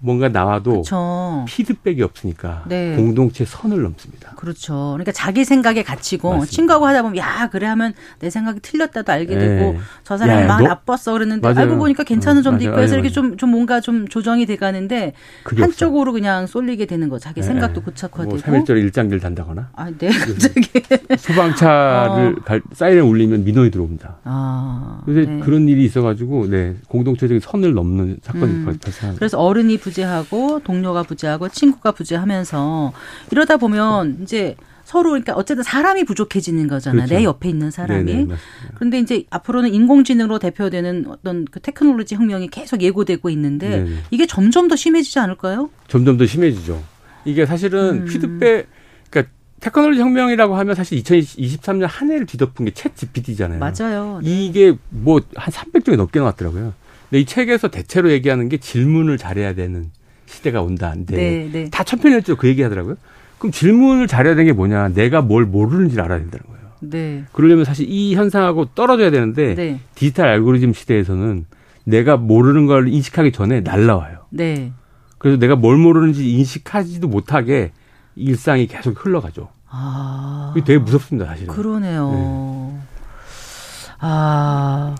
뭔가 나와도 그렇죠. 피드백이 없으니까 네. 공동체 선을 넘습니다. 그렇죠. 그러니까 자기 생각에 갇히고 맞습니다. 친구하고 하다 보면 야 그래 하면 내 생각이 틀렸다도 알게 네. 되고 저 사람이 야, 막 너- 나빴어 그랬는데 맞아요. 알고 보니까 괜찮은 어, 점도 맞아요. 있고 해서. 이렇게 좀, 좀 뭔가 좀 조정이 돼가는데 한쪽으로 그냥 쏠리게 되는 거 자기 네. 생각도 뭐 고착화되고 3일절에 일장기를 단다거나 아, 네 갑자기 소방차를 어. 갈, 사이렌 울리면 민원이 들어옵니다. 아 그래서 네. 그런 일이 있어가지고 네 공동체적인 선을 넘는 사건이 음. 발생합니다. 그래서 어른이 부재하고 동료가 부재하고 친구가 부재하면서 이러다 보면 이제 서로 그러니까 어쨌든 사람이 부족해지는 거잖아. 그렇죠. 내 옆에 있는 사람이. 네네. 그런데 이제 앞으로는 인공지능으로 대표되는 어떤 그 테크놀로지 혁명이 계속 예고되고 있는데 네네. 이게 점점 더 심해지지 않을까요? 점점 더 심해지죠. 이게 사실은 음. 피드백, 그러니까 테크놀로지 혁명이라고 하면 사실 2023년 한 해를 뒤덮은 게 ChatGPT잖아요. 맞아요. 네. 이게 뭐 한 300종이 넘게 나왔더라고요. 근데 이 책에서 대체로 얘기하는 게 질문을 잘해야 되는 시대가 온다는데 네, 네. 다 천편일률로 그 얘기 하더라고요. 그럼 질문을 잘해야 되는 게 뭐냐? 내가 뭘 모르는지를 알아야 된다는 거예요. 네. 그러려면 사실 이 현상하고 떨어져야 되는데 네. 디지털 알고리즘 시대에서는 내가 모르는 걸 인식하기 전에 날라와요. 네. 그래서 내가 뭘 모르는지 인식하지도 못하게 일상이 계속 흘러가죠. 아. 그게 되게 무섭습니다, 사실은. 그러네요. 아.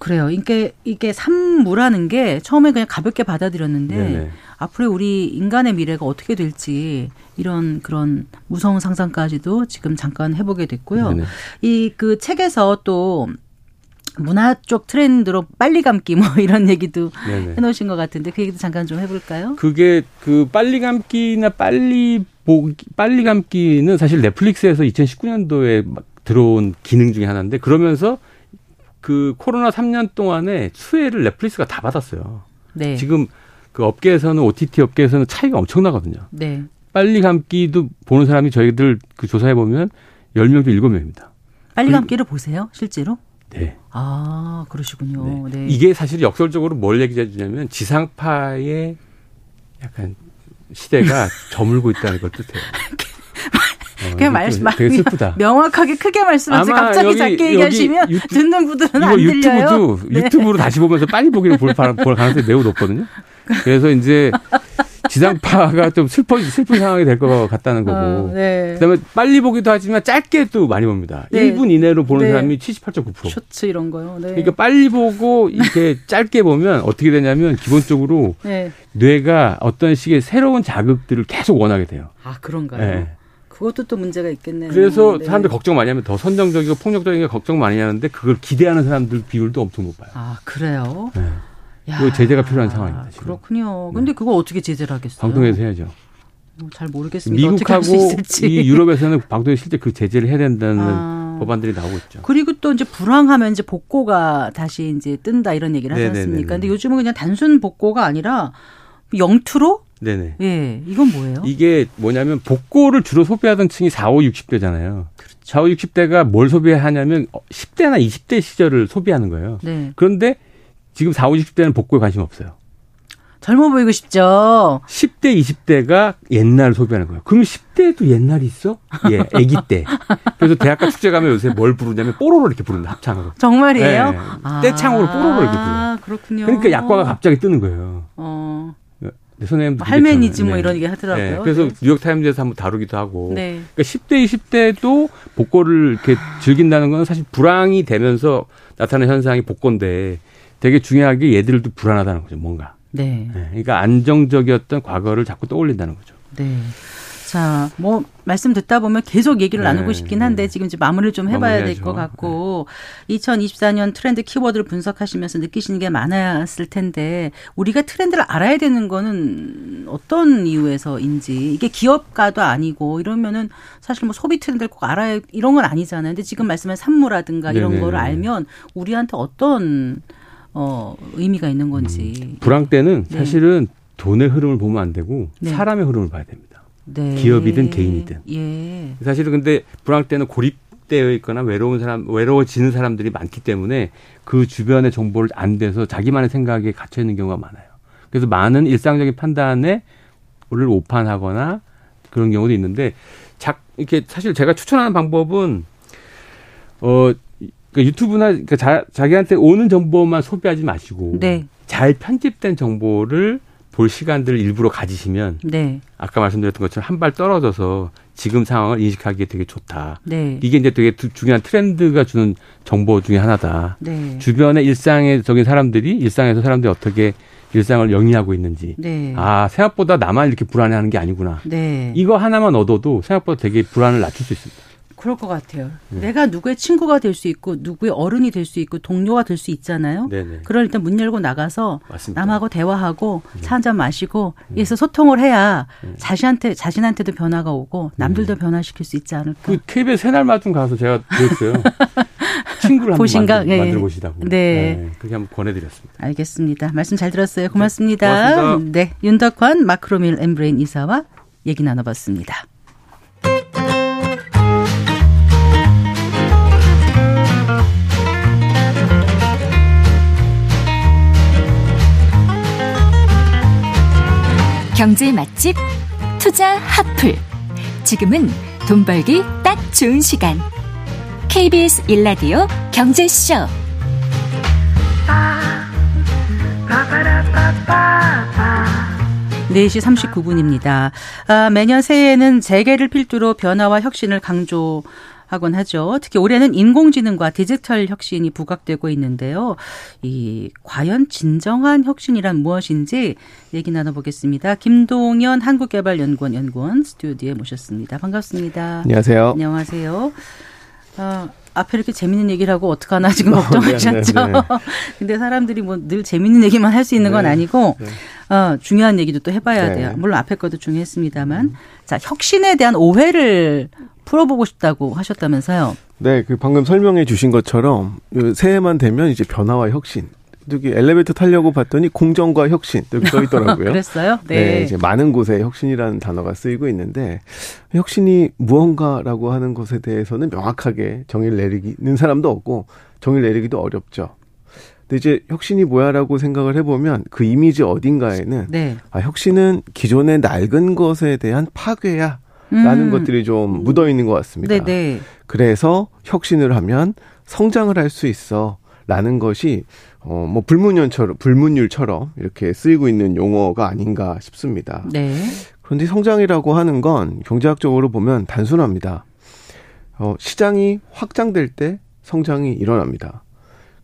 그래요. 이게 이게 산무라는 게 처음에 그냥 가볍게 받아들였는데 네네. 앞으로 우리 인간의 미래가 어떻게 될지 이런 그런 무서운 상상까지도 지금 잠깐 해보게 됐고요. 이 그 책에서 또 문화 쪽 트렌드로 빨리 감기 뭐 이런 얘기도 네네. 해놓으신 것 같은데 그 얘기도 잠깐 좀 해볼까요? 그게 그 빨리 감기나 빨리 보기, 빨리 감기는 사실 넷플릭스에서 2019년도에 막 들어온 기능 중에 하나인데 그러면서 그 코로나 3년 동안에 수혜를 넷플릭스가 다 받았어요. 네. 지금 그 업계에서는 OTT 업계에서는 차이가 엄청나거든요. 네. 빨리 감기도 보는 사람이 저희들 그 조사해 보면 10명 중 7명입니다. 빨리 그- 감기를 보세요, 실제로? 네. 아, 그러시군요. 네. 이게 사실 역설적으로 뭘 얘기해 주냐면 지상파의 약간 시대가 저물고 있다는 걸 뜻해요. 어, 그냥 말씀 좀 되게 슬프다. 명확하게 크게 말씀하지 아마 갑자기 여기- 작게 여기 얘기하시면 유튜- 듣는 분들은 안 들려요. 유튜브도 네. 유튜브로 다시 보면서 빨리 보기를 볼, 바- 볼 가능성이 매우 높거든요. 그래서 이제 지상파가 좀 슬퍼 슬픈 상황이 될 것 같다는 거고. 어, 네. 그다음에 빨리 보기도 하지만 짧게 또 많이 봅니다. 네. 1분 이내로 보는 네. 사람이 78.9%. 쇼츠 이런 거요. 네. 그러니까 빨리 보고 이렇게 짧게 보면 어떻게 되냐면 기본적으로 네. 뇌가 어떤 식의 새로운 자극들을 계속 원하게 돼요. 아, 그런가요? 네. 그것도 또 문제가 있겠네요. 그래서 네. 사람들 걱정 많이 하면 더 선정적이고 폭력적인 게 걱정 많이 하는데 그걸 기대하는 사람들 비율도 엄청 높아요. 아, 그래요? 네. 야, 그거 제재가 필요한 상황입니다, 지금. 네. 그렇군요. 근데 그거 어떻게 제재를 하겠어요? 방통에서 해야죠. 어, 잘 모르겠습니다. 미국하고. 이 유럽에서는 방통위 실제 그 제재를 해야 된다는 아. 법안들이 나오고 있죠. 그리고 또 이제 불황하면 이제 복고가 다시 이제 뜬다 이런 얘기를 하지 네네네네. 않습니까? 근데 요즘은 그냥 단순 복고가 아니라 영투로? 네네. 예, 이건 뭐예요? 이게 뭐냐면 복고를 주로 소비하던 층이 4, 5, 60대잖아요. 4, 5, 60대가 뭘 소비하냐면 10대나 20대 시절을 소비하는 거예요. 네. 그런데 지금 4, 5, 60대는 복고에 관심 없어요. 젊어 보이고 싶죠. 10대, 20대가 옛날 소비하는 거예요. 그럼 10대도 옛날이 있어? 예, 아기 때. 그래서 대학가 축제 가면 요새 뭘 부르냐면 뽀로로 이렇게 부른다, 합창으로. 정말이에요? 네. 아, 떼창으로 뽀로로 이렇게 불러요. 그렇군요. 그러니까 약과가 갑자기 뜨는 거예요. 어, 네, 선생님도 할매니즘 뭐 그랬잖아요. 이런 얘기 하더라고요. 네, 그래서 네. 뉴욕 타임즈에서 한번 다루기도 하고. 네. 그러니까 10대, 20대도 복고를 이렇게 즐긴다는 건 사실 불황이 되면서 나타나는 현상이 복고인데 되게 중요하게 얘들도 불안하다는 거죠, 뭔가. 네. 네, 그러니까 안정적이었던 과거를 자꾸 떠올린다는 거죠. 네. 자, 뭐 말씀 듣다 보면 계속 얘기를 네, 나누고 싶긴 한데 네. 지금 이제 마무리를 좀 해봐야 될. 것 같고 2024년 트렌드 키워드를 분석하시면서 느끼시는 게 많았을 텐데 우리가 트렌드를 알아야 되는 거는 어떤 이유에서인지 이게 기업가도 아니고 이러면은 사실 뭐 소비 트렌드를 꼭 알아야 이런 건 아니잖아요. 근데 지금 말씀한 산무라든가 이런 네네. 거를 알면 우리한테 어떤 어 의미가 있는 건지. 불황 때는 네. 사실은 돈의 흐름을 보면 안 되고 네. 사람의 흐름을 봐야 됩니다. 네. 기업이든 개인이든. 예. 사실은 근데 불황 때는 고립되어 있거나 외로운 사람, 외로워지는 사람들이 많기 때문에 그 주변의 정보를 안 돼서 자기만의 생각에 갇혀 있는 경우가 많아요. 그래서 많은 일상적인 판단에 오를 오판하거나 그런 경우도 있는데 작 이렇게 사실 제가 추천하는 방법은 어 그러니까 유튜브나 그러니까 자, 자기한테 오는 정보만 소비하지 마시고 네. 잘 편집된 정보를 볼 시간들을 일부러 가지시면 네. 아까 말씀드렸던 것처럼 한 발 떨어져서 지금 상황을 인식하기에 되게 좋다. 네. 이게 이제 되게 두- 중요한 트렌드가 주는 정보 중에 하나다. 네. 주변의 일상적인 사람들이 일상에서 사람들이 어떻게 일상을 영위하고 있는지. 네. 아 생각보다 나만 이렇게 불안해하는 게 아니구나. 네. 이거 하나만 얻어도 생각보다 되게 불안을 낮출 수 있습니다. 그럴 것 같아요. 네. 내가 누구의 친구가 될 수 있고 누구의 어른이 될 수 있고 동료가 될 수 있잖아요. 네네. 그럴 일단 문 열고 나가서 맞습니다. 남하고 대화하고 네. 차한잔 마시고 이에서 소통을 해야 자신한테 자신한테도 변화가 오고 남들도 변화시킬 수 있지 않을까. 그 KBS 새날마중 가서 제가 그랬어요. 친구를 한번 보신가? 만들, 예. 만들어 보시라고. 네. 그렇게 한번 권해드렸습니다. 알겠습니다. 말씀 잘 들었어요. 고맙습니다. 고맙습니다. 네, 윤덕환 마크로밀 엠브레인 이사와 얘기 나눠봤습니다. 경제 맛집 투자 핫플. 지금은 돈 벌기 딱 좋은 시간. KBS 일라디오 경제쇼. 4시 39분입니다. 아, 매년 새해에는 재개를 필두로 변화와 혁신을 강조 하곤 하죠. 특히 올해는 인공지능과 디지털 혁신이 부각되고 있는데요. 이 과연 진정한 혁신이란 무엇인지 얘기 나눠보겠습니다. 김동연 한국개발연구원 연구원 스튜디오에 모셨습니다. 반갑습니다. 안녕하세요. 안녕하세요. 어, 앞에 이렇게 재밌는 얘기를 하고 어떡하나 지금 걱정하셨죠. 네, 네, 네. 근데 사람들이 뭐 늘 재밌는 얘기만 할 수 있는 건 네, 아니고 어, 중요한 얘기도 또 해봐야 네. 돼요. 물론 앞에 것도 중요했습니다만 자 혁신에 대한 오해를 풀어보고 싶다고 하셨다면서요. 네, 그 방금 설명해 주신 것처럼 새해만 되면 이제 변화와 혁신. 여기 엘리베이터 타려고 봤더니 공정과 혁신 여기 써 있더라고요. 그랬어요? 네. 네. 이제 많은 곳에 혁신이라는 단어가 쓰이고 있는데 혁신이 무언가라고 하는 것에 대해서는 명확하게 정의를 내리는 사람도 없고 정의를 내리기도 어렵죠. 근데 이제 혁신이 뭐야라고 생각을 해보면 그 이미지 어딘가에는 네. 아, 혁신은 기존의 낡은 것에 대한 파괴야. 라는 음. 것들이 좀 묻어 있는 것 같습니다. 네, 네. 그래서 혁신을 하면 성장을 할 수 있어. 라는 것이 어 뭐 불문율처럼 불문율처럼 이렇게 쓰이고 있는 용어가 아닌가 싶습니다. 네. 그런데 성장이라고 하는 건 경제학적으로 보면 단순합니다. 어 시장이 확장될 때 성장이 일어납니다.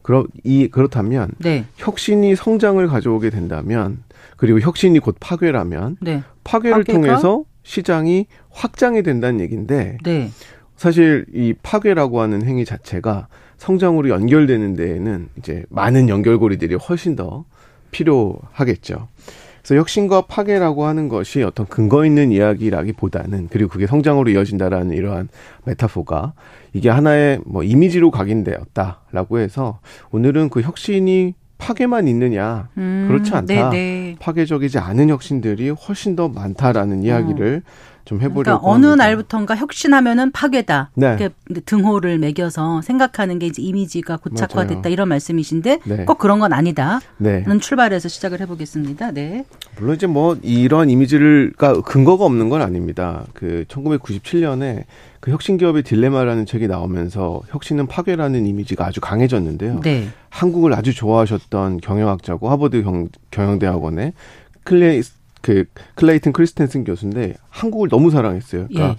그렇 이 그렇다면 네. 혁신이 성장을 가져오게 된다면 그리고 혁신이 곧 파괴라면 네. 파괴를 파괴가? 통해서 시장이 확장이 된다는 얘기인데 네. 사실 이 파괴라고 하는 행위 자체가 성장으로 연결되는 데에는 이제 많은 연결고리들이 훨씬 더 필요하겠죠. 그래서 혁신과 파괴라고 하는 것이 어떤 근거 있는 이야기라기보다는 그리고 그게 성장으로 이어진다라는 이러한 메타포가 이게 하나의 뭐 이미지로 각인되었다라고 해서 오늘은 그 혁신이 파괴만 있느냐 음, 그렇지 않다. 네, 네. 파괴적이지 않은 혁신들이 훨씬 더 많다라는 이야기를 좀 해보려고 그러니까 어느 합니다. 날부턴가 혁신하면은 파괴다. 네. 이렇게 등호를 매겨서 생각하는 게 이제 이미지가 고착화됐다 맞아요. 이런 말씀이신데 네. 꼭 그런 건 아니다. 네. 는 출발해서 시작을 해보겠습니다. 네. 물론 이제 뭐 이러한 이미지를가 근거가 없는 건 아닙니다. 그 1997년에 그 혁신 기업의 딜레마라는 책이 나오면서 혁신은 파괴라는 이미지가 아주 강해졌는데요. 네. 한국을 아주 좋아하셨던 경영학자고 하버드 경, 경영대학원의 클레이 그 클레이튼 크리스텐슨 교수인데 한국을 너무 사랑했어요. 그러니까 예.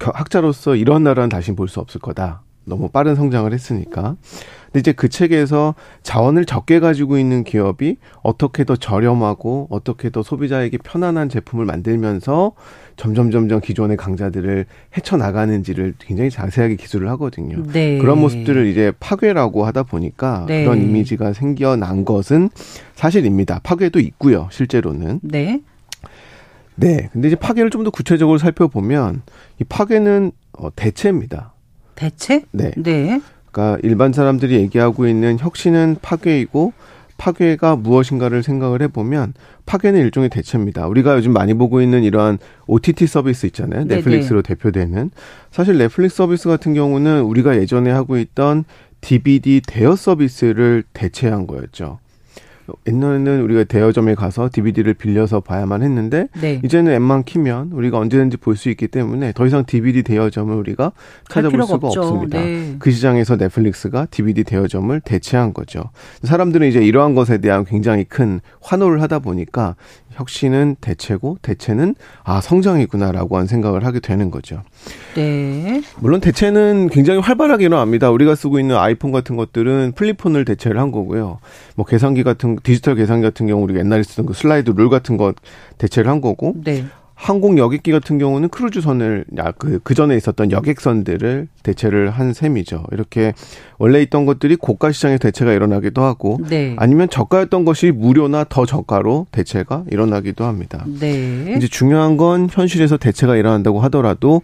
겨- 학자로서 이런 나라는 다시 볼 수 없을 거다. 너무 빠른 성장을 했으니까. 근데 이제 그 책에서 자원을 적게 가지고 있는 기업이 어떻게 더 저렴하고 어떻게 더 소비자에게 편안한 제품을 만들면서 점점 점점 기존의 강자들을 헤쳐 나가는지를 굉장히 자세하게 기술을 하거든요. 네. 그런 모습들을 이제 파괴라고 하다 보니까 네. 그런 이미지가 생겨난 것은 사실입니다. 파괴도 있고요, 실제로는. 네. 네. 근데 이제 파괴를 좀 더 구체적으로 살펴보면 이 파괴는 어, 대체입니다. 대체? 네. 네. 그러니까 일반 사람들이 얘기하고 있는 혁신은 파괴이고 파괴가 무엇인가를 생각을 해보면 파괴는 일종의 대체입니다. 우리가 요즘 많이 보고 있는 이러한 OTT 서비스 있잖아요. 네네. 넷플릭스로 대표되는. 사실 넷플릭스 서비스 같은 경우는 우리가 예전에 하고 있던 DVD 대여 서비스를 대체한 거였죠. 옛날에는 우리가 대여점에 가서 DVD를 빌려서 봐야만 했는데 네. 이제는 앱만 키면 우리가 언제든지 볼 수 있기 때문에 더 이상 DVD 대여점을 우리가 갈 찾아볼 수가 없죠. 없습니다. 네. 그 시장에서 넷플릭스가 DVD 대여점을 대체한 거죠. 사람들은 이제 이러한 것에 대한 굉장히 큰 환호를 하다 보니까 혁신은 대체고 대체는 아 성장이구나라고 한 생각을 하게 되는 거죠. 네. 물론 대체는 굉장히 활발하게 일어납니다. 우리가 쓰고 있는 아이폰 같은 것들은 플립폰을 대체를 한 거고요. 뭐 계산기 같은 디지털 계산기 같은 경우 우리가 옛날에 쓰던 그 슬라이드 룰 같은 것 대체를 한 거고 네. 항공 여객기 같은 경우는 크루즈선을 그, 그 전에 있었던 여객선들을 대체를 한 셈이죠. 이렇게 원래 있던 것들이 고가 시장에 대체가 일어나기도 하고 네. 아니면 저가였던 것이 무료나 더 저가로 대체가 일어나기도 합니다. 네. 이제 중요한 건 현실에서 대체가 일어난다고 하더라도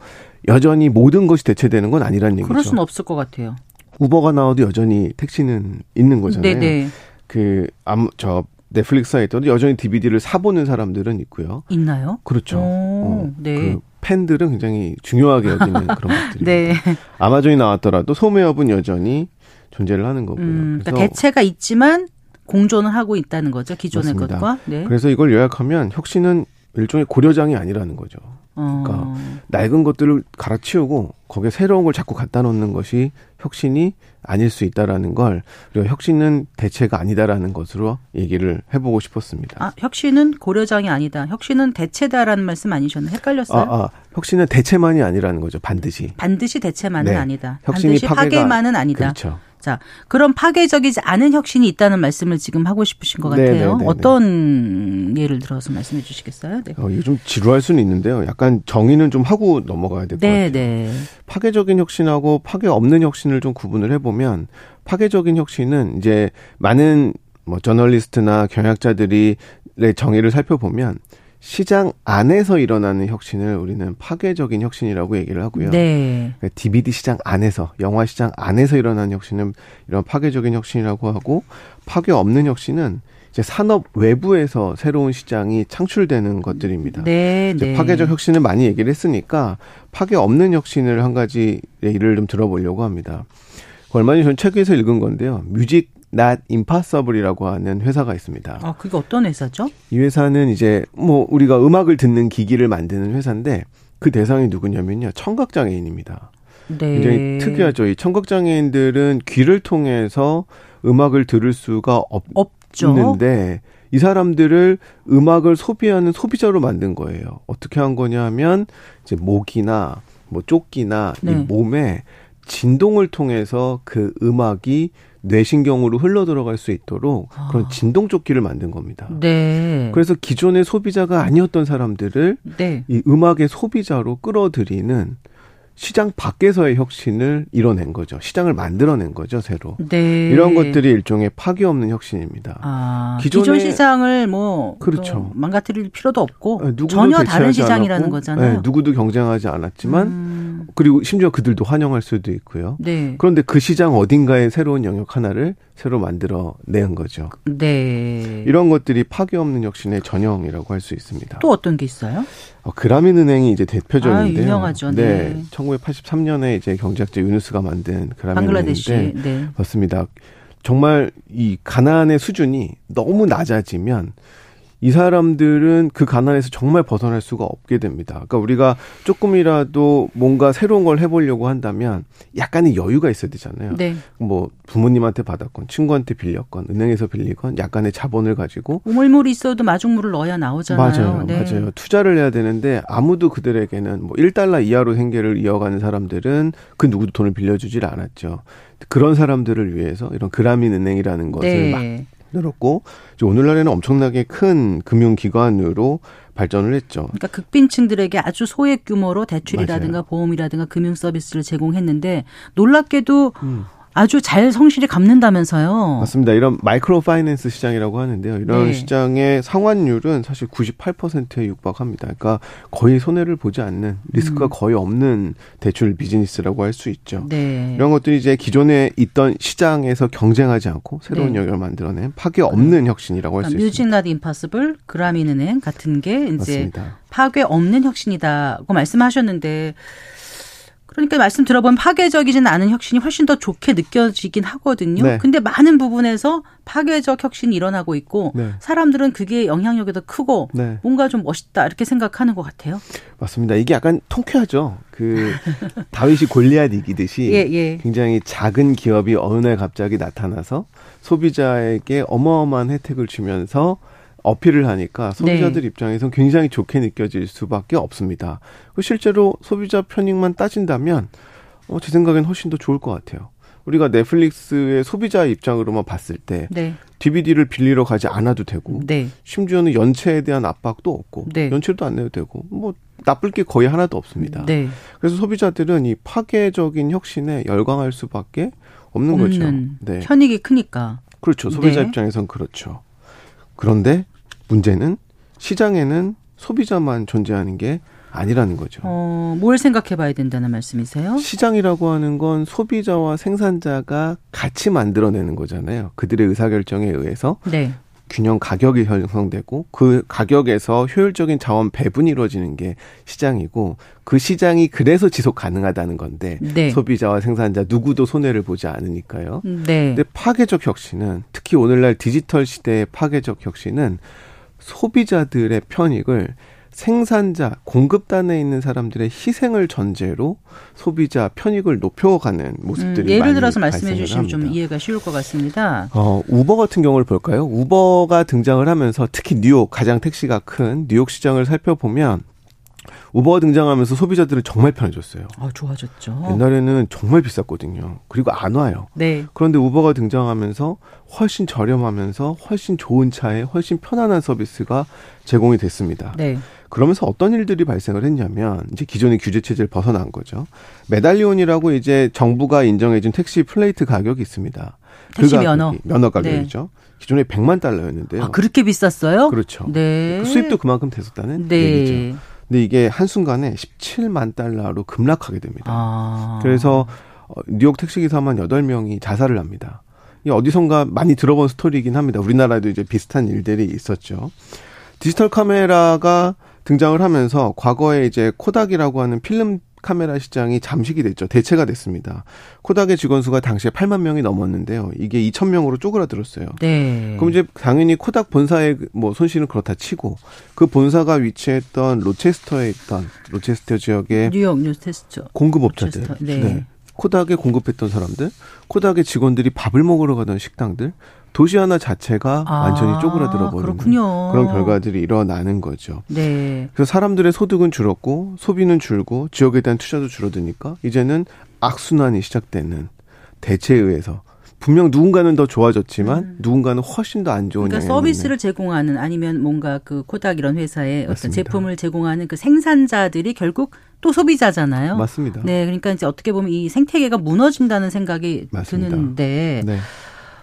여전히 모든 것이 대체되는 건 아니라는 얘기죠. 그럴 수는 없을 것 같아요. 우버가 나와도 여전히 택시는 있는 거잖아요. 네네. 그, 아무, 저, 넷플릭스 사이트도 여전히 DVD를 사보는 사람들은 있고요. 있나요? 그렇죠. 오, 어, 네. 그 팬들은 굉장히 중요하게 여기는 그런 것들이. 네. 아마존이 나왔더라도 소매업은 여전히 존재를 하는 거고요. 음, 그러니까 대체가 있지만 공존을 하고 있다는 거죠. 기존의 맞습니다. 것과. 네. 그래서 이걸 요약하면 혁신은 일종의 고려장이 아니라는 거죠. 어, 그러니까 낡은 것들을 갈아치우고 거기에 새로운 걸 자꾸 갖다 놓는 것이 혁신이 아닐 수 있다라는 걸 그리고 혁신은 대체가 아니다라는 것으로 얘기를 해보고 싶었습니다. 아, 혁신은 고려장이 아니다. 혁신은 대체다라는 말씀 아니셨나요? 헷갈렸어요? 아, 아, 혁신은 대체만이 아니라는 거죠. 반드시. 반드시 대체만은 네. 아니다. 혁신이 반드시 파괴가- 파괴만은 아니다. 그렇죠. 자, 그런 파괴적이지 않은 혁신이 있다는 말씀을 지금 하고 싶으신 것 네, 같아요. 네, 네, 어떤 예를 들어서 말씀해 주시겠어요? 네. 어, 이게 좀 지루할 수는 있는데요. 약간 정의는 좀 하고 넘어가야 될것 네, 같아요. 네. 파괴적인 혁신하고 파괴 없는 혁신을 좀 구분을 해보면 파괴적인 혁신은 이제 많은 뭐 저널리스트나 경영학자들이 의 정의를 살펴보면 시장 안에서 일어나는 혁신을 우리는 파괴적인 혁신이라고 얘기를 하고요. 네. 그러니까 DVD 시장 안에서 영화 시장 안에서 일어나는 혁신은 이런 파괴적인 혁신이라고 하고 파괴 없는 혁신은 이제 산업 외부에서 새로운 시장이 창출되는 것들입니다. 네, 네. 파괴적 혁신을 많이 얘기를 했으니까 파괴 없는 혁신을 한 가지 예를 좀 들어보려고 합니다. 그 얼마 전에 전 책에서 읽은 건데요. 뮤직 Not Impossible이라고 하는 회사가 있습니다. 아, 그게 어떤 회사죠? 이 회사는 이제 뭐 우리가 음악을 듣는 기기를 만드는 회사인데 그 대상이 누구냐면요. 청각 장애인입니다. 네. 굉장히 특이하죠. 이 청각 장애인들은 귀를 통해서 음악을 들을 수가 없, 없죠. 있는데 이 사람들을 음악을 소비하는 소비자로 만든 거예요. 어떻게 한 거냐 하면 이제 목이나 뭐 조끼나 네. 이 몸에 진동을 통해서 그 음악이 뇌신경으로 흘러 들어갈 수 있도록 그런 아. 진동 조끼를 만든 겁니다. 네. 그래서 기존의 소비자가 아니었던 사람들을 네. 이 음악의 소비자로 끌어들이는 시장 밖에서의 혁신을 이뤄낸 거죠. 시장을 만들어낸 거죠, 새로. 네. 이런 것들이 일종의 파괴 없는 혁신입니다. 아, 기존 시장을 뭐 그렇죠. 또 망가뜨릴 필요도 없고 네, 전혀 다른 시장이라는 않았고, 거잖아요. 네, 누구도 경쟁하지 않았지만 음, 그리고 심지어 그들도 환영할 수도 있고요. 네. 그런데 그 시장 어딘가에 새로운 영역 하나를 새로 만들어 낸 거죠. 네. 이런 것들이 파괴 없는 혁신의 전형이라고 할 수 있습니다. 또 어떤 게 있어요? 어, 그라민 은행이 이제 대표적인데요. 아, 유명하죠. 네. 1983년에 이제 경제학자 유누스가 만든 방글라데시. 그라민 은행인데 네. 맞습니다. 정말 이 가난의 수준이 너무 낮아지면 이 사람들은 그 가난에서 정말 벗어날 수가 없게 됩니다. 그러니까 우리가 조금이라도 뭔가 새로운 걸 해보려고 한다면 약간의 여유가 있어야 되잖아요. 네. 뭐 부모님한테 받았건 친구한테 빌렸건 은행에서 빌리건 약간의 자본을 가지고 우물물이 있어도 마중물을 넣어야 나오잖아요. 맞아요, 네. 맞아요. 투자를 해야 되는데 아무도 그들에게는 뭐 1달러 이하로 생계를 이어가는 사람들은 그 누구도 돈을 빌려주질 않았죠. 그런 사람들을 위해서 이런 그라민 은행이라는 것을 막 네. 늘었고 이제 오늘날에는 엄청나게 큰 금융기관으로 발전을 했죠. 그러니까 극빈층들에게 아주 소액 규모로 대출이라든가 맞아요. 보험이라든가 금융 서비스를 제공했는데 놀랍게도 음. 아주 잘 성실히 갚는다면서요. 맞습니다. 이런 microfinance 시장이라고 하는데요. 이런 네. 시장의 상환율은 사실 98%에 육박합니다. 그러니까 거의 손해를 보지 않는 리스크가 음. 거의 없는 대출 비즈니스라고 할 수 있죠. 네. 이런 것들이 이제 기존에 있던 시장에서 경쟁하지 않고 새로운 네. 영역을 만들어낸 파괴 없는 혁신이라고 할수 뮤직 있습니다. 나드 임파서블, 그라민은행 같은 게 이제 맞습니다. 파괴 없는 혁신이다고 말씀하셨는데 그러니까 말씀 들어보면 파괴적이진 않은 혁신이 훨씬 더 좋게 느껴지긴 하거든요. 네. 근데 많은 부분에서 파괴적 혁신이 일어나고 있고 네. 사람들은 그게 영향력이 더 크고 네. 뭔가 좀 멋있다 이렇게 생각하는 것 같아요. 맞습니다. 이게 약간 통쾌하죠. 그 다윗이 골리앗 이기듯이 예, 예. 굉장히 작은 기업이 어느 날 갑자기 나타나서 소비자에게 어마어마한 혜택을 주면서 어필을 하니까 소비자들 네. 입장에선 굉장히 좋게 느껴질 수밖에 없습니다. 실제로 소비자 편익만 따진다면 어, 제 생각엔 훨씬 더 좋을 것 같아요. 우리가 넷플릭스의 소비자 입장으로만 봤을 때 네. DVD를 빌리러 가지 않아도 되고 네. 심지어는 연체에 대한 압박도 없고 네. 연체도 안 내도 되고 뭐 나쁠 게 거의 하나도 없습니다. 네. 그래서 소비자들은 이 파괴적인 혁신에 열광할 수밖에 없는, 거죠. 네. 편익이 크니까. 그렇죠. 소비자 네. 입장에선 그렇죠. 그런데 문제는 시장에는 소비자만 존재하는 게 아니라는 거죠. 어, 뭘 생각해 봐야 된다는 말씀이세요? 시장이라고 하는 건 소비자와 생산자가 같이 만들어내는 거잖아요. 그들의 의사결정에 의해서 네. 균형 가격이 형성되고 그 가격에서 효율적인 자원 배분이 이루어지는 게 시장이고 그 시장이 그래서 지속 가능하다는 건데 네. 소비자와 생산자 누구도 손해를 보지 않으니까요. 네. 근데 파괴적 혁신은 특히 오늘날 디지털 시대의 파괴적 혁신은 소비자들의 편익을 생산자, 공급단에 있는 사람들의 희생을 전제로 소비자 편익을 높여가는 음, 모습들이 예를 많이 들어서 말씀해 주시면 좀 합니다. 이해가 쉬울 것 같습니다. 어, 우버 같은 경우를 볼까요? 우버가 등장을 하면서 특히 뉴욕 가장 택시가 큰 뉴욕 시장을 살펴보면 우버가 등장하면서 소비자들은 정말 편해졌어요. 아, 좋아졌죠. 옛날에는 정말 비쌌거든요. 그리고 안 와요. 네. 그런데 우버가 등장하면서 훨씬 저렴하면서 훨씬 좋은 차에 훨씬 편안한 서비스가 제공이 됐습니다. 네. 그러면서 어떤 일들이 발생을 했냐면 이제 기존의 규제 체제를 벗어난 거죠. 메달리온이라고 이제 정부가 인정해준 택시 플레이트 가격이 있습니다. 택시 그 면허. 면허 가격이죠. 기존에 100만 달러였는데요. 아, 그렇게 비쌌어요? 그렇죠. 네. 그 수입도 그만큼 됐었다는 네. 얘기죠. 근데 이게 한순간에 17만 달러로 급락하게 됩니다. 아. 그래서 어, 뉴욕 택시기사만 8명이 자살을 합니다. 이 어디선가 많이 들어본 스토리이긴 합니다. 우리나라에도 이제 비슷한 일들이 있었죠. 디지털 카메라가 등장을 하면서 과거에 이제 코닥이라고 하는 필름 카메라 시장이 잠식이 됐죠. 대체가 됐습니다. 코닥의 직원 수가 당시에 8만 명이 넘었는데요. 이게 2천 명으로 쪼그라들었어요. 네. 그럼 이제 당연히 코닥 본사의 뭐 손실은 그렇다 치고 그 본사가 위치했던 로체스터에 있던 로체스터 지역의 뉴욕 뉴스테스트. 공급업자들, 로체스터, 네. 코닥에 공급했던 사람들, 코닥의 직원들이 밥을 먹으러 가던 식당들, 도시 하나 자체가 아, 완전히 쪼그라들어 버리는 그렇군요. 그런 결과들이 일어나는 거죠. 네. 그래서 사람들의 소득은 줄었고 소비는 줄고 지역에 대한 투자도 줄어드니까 이제는 악순환이 시작되는 대체에 의해서 분명 누군가는 더 좋아졌지만 누군가는 훨씬 더 안 좋은 음. 그러니까 서비스를 제공하는 아니면 뭔가 그 코닥 이런 회사의 어떤 맞습니다. 제품을 제공하는 그 생산자들이 결국 또 소비자잖아요. 맞습니다. 네, 그러니까 이제 어떻게 보면 이 생태계가 무너진다는 생각이 맞습니다. 드는데, 네.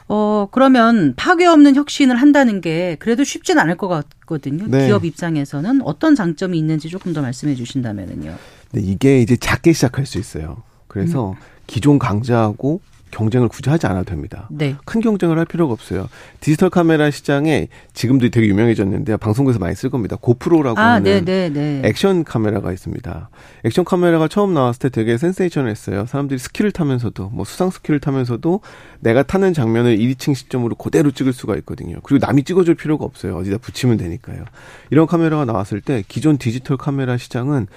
어 그러면 파괴 없는 혁신을 한다는 게 그래도 쉽진 않을 것 같거든요. 네. 기업 입장에서는 어떤 장점이 있는지 조금 더 말씀해 주신다면은요. 근데 이게 이제 작게 시작할 수 있어요. 그래서 음. 기존 강자하고 경쟁을 굳이 하지 않아도 됩니다. 네. 큰 경쟁을 할 필요가 없어요. 디지털 카메라 시장에 지금도 되게 유명해졌는데요. 방송국에서 많이 쓸 겁니다. 고프로라고 아, 하는 네, 네, 네. 액션 카메라가 있습니다. 액션 카메라가 처음 나왔을 때 되게 센세이션했어요. 사람들이 스키를 타면서도 뭐 수상 스키를 타면서도 내가 타는 장면을 1인칭 시점으로 그대로 찍을 수가 있거든요. 그리고 남이 찍어줄 필요가 없어요. 어디다 붙이면 되니까요. 이런 카메라가 나왔을 때 기존 디지털 카메라 시장은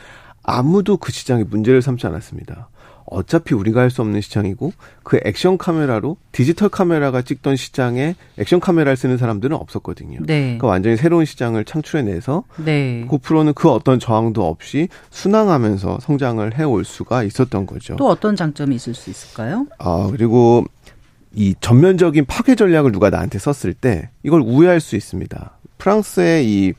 아무도 그 시장에 문제를 삼지 않았습니다. 어차피 우리가 할 수 없는 시장이고 그 액션 카메라로 디지털 카메라가 찍던 시장에 액션 카메라를 쓰는 사람들은 없었거든요. 네. 그러니까 완전히 새로운 시장을 창출해내서 네. 고프로는 그 어떤 저항도 없이 순항하면서 성장을 해올 수가 있었던 거죠. 또 어떤 장점이 있을 수 있을까요? 아, 그리고 이 전면적인 파괴 전략을 누가 나한테 썼을 때 이걸 우회할 수 있습니다. 프랑스의 이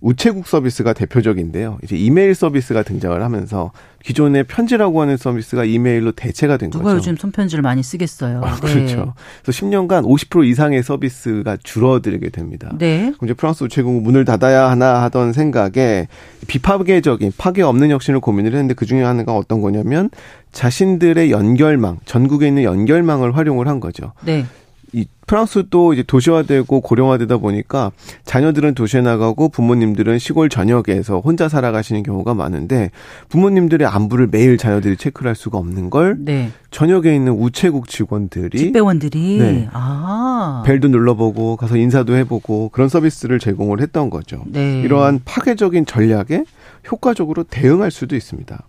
우체국 서비스가 대표적인데요. 이제 이메일 서비스가 등장을 하면서 기존의 편지라고 하는 서비스가 이메일로 대체가 된 누가 거죠. 요즘 손편지를 많이 쓰겠어요. 아, 네. 그렇죠. 그래서 10년간 50% 이상의 서비스가 줄어들게 됩니다. 네. 그럼 이제 프랑스 우체국 문을 닫아야 하나 하던 생각에 비파괴적인 파괴 없는 혁신을 고민을 했는데 그 중에 하나가 어떤 거냐면 자신들의 연결망, 전국에 있는 연결망을 활용을 한 거죠. 네. 이 프랑스도 이제 도시화되고 고령화되다 보니까 자녀들은 도시에 나가고 부모님들은 시골 전역에서 혼자 살아가시는 경우가 많은데 부모님들의 안부를 매일 자녀들이 체크를 할 수가 없는 걸 네. 전역에 있는 우체국 직원들이 집배원들이 네. 아. 벨도 눌러보고 가서 인사도 해보고 그런 서비스를 제공을 했던 거죠. 네. 이러한 파괴적인 전략에 효과적으로 대응할 수도 있습니다.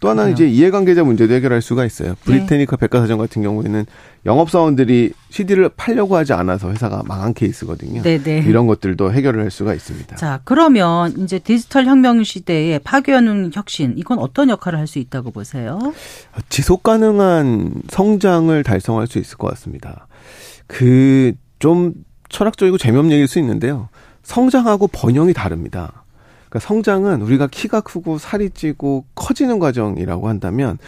또 하나는 그래요. 이제 이해관계자 문제도 해결할 수가 있어요. 브리테니카 백과사전 같은 경우에는 영업사원들이 CD를 팔려고 하지 않아서 회사가 망한 케이스거든요. 네네. 이런 것들도 해결을 할 수가 있습니다. 자, 그러면 이제 디지털 혁명 시대에 파괴하는 혁신, 이건 어떤 역할을 할 수 있다고 보세요? 지속 가능한 성장을 달성할 수 있을 것 같습니다. 그 좀 철학적이고 재미없는 얘기일 수 있는데요. 성장하고 번영이 다릅니다. 그러니까 성장은 우리가 키가 크고 살이 찌고 커지는 과정이라고 한다면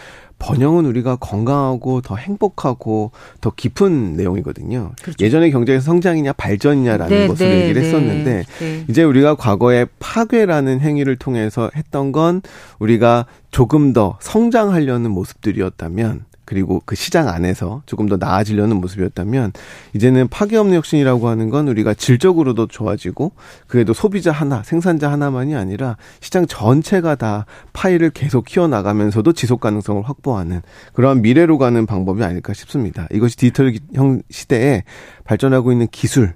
번영은 우리가 건강하고 더 행복하고 더 깊은 내용이거든요. 그렇죠. 예전에 경제에서 성장이냐 발전이냐라는 네, 것을 네, 얘기를 네. 했었는데 네. 이제 우리가 과거에 파괴라는 행위를 통해서 했던 건 우리가 조금 더 성장하려는 모습들이었다면 그리고 그 시장 안에서 조금 더 나아지려는 모습이었다면 이제는 파괴 없는 혁신이라고 하는 건 우리가 질적으로도 좋아지고 그래도 소비자 하나, 생산자 하나만이 아니라 시장 전체가 다 파이를 계속 키워나가면서도 지속 가능성을 확보하는 그러한 미래로 가는 방법이 아닐까 싶습니다. 이것이 디지털 형 시대에 발전하고 있는 기술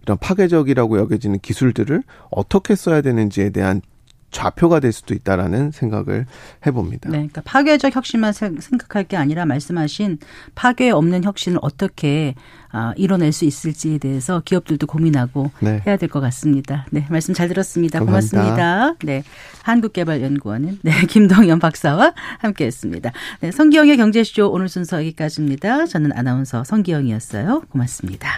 이런 파괴적이라고 여겨지는 기술들을 어떻게 써야 되는지에 대한 좌표가 될 수도 있다라는 생각을 해봅니다. 네, 그러니까 파괴적 혁신만 생- 생각할 게 아니라 말씀하신 파괴 없는 혁신을 어떻게 아, 이뤄낼 수 있을지에 대해서 기업들도 고민하고 네. 해야 될 것 같습니다. 네, 말씀 잘 들었습니다. 감사합니다. 고맙습니다. 네, 한국개발연구원은 네, 김동연 박사와 함께했습니다. 네, 성기영의 경제쇼 오늘 순서 여기까지입니다. 저는 아나운서 성기영이었어요. 고맙습니다.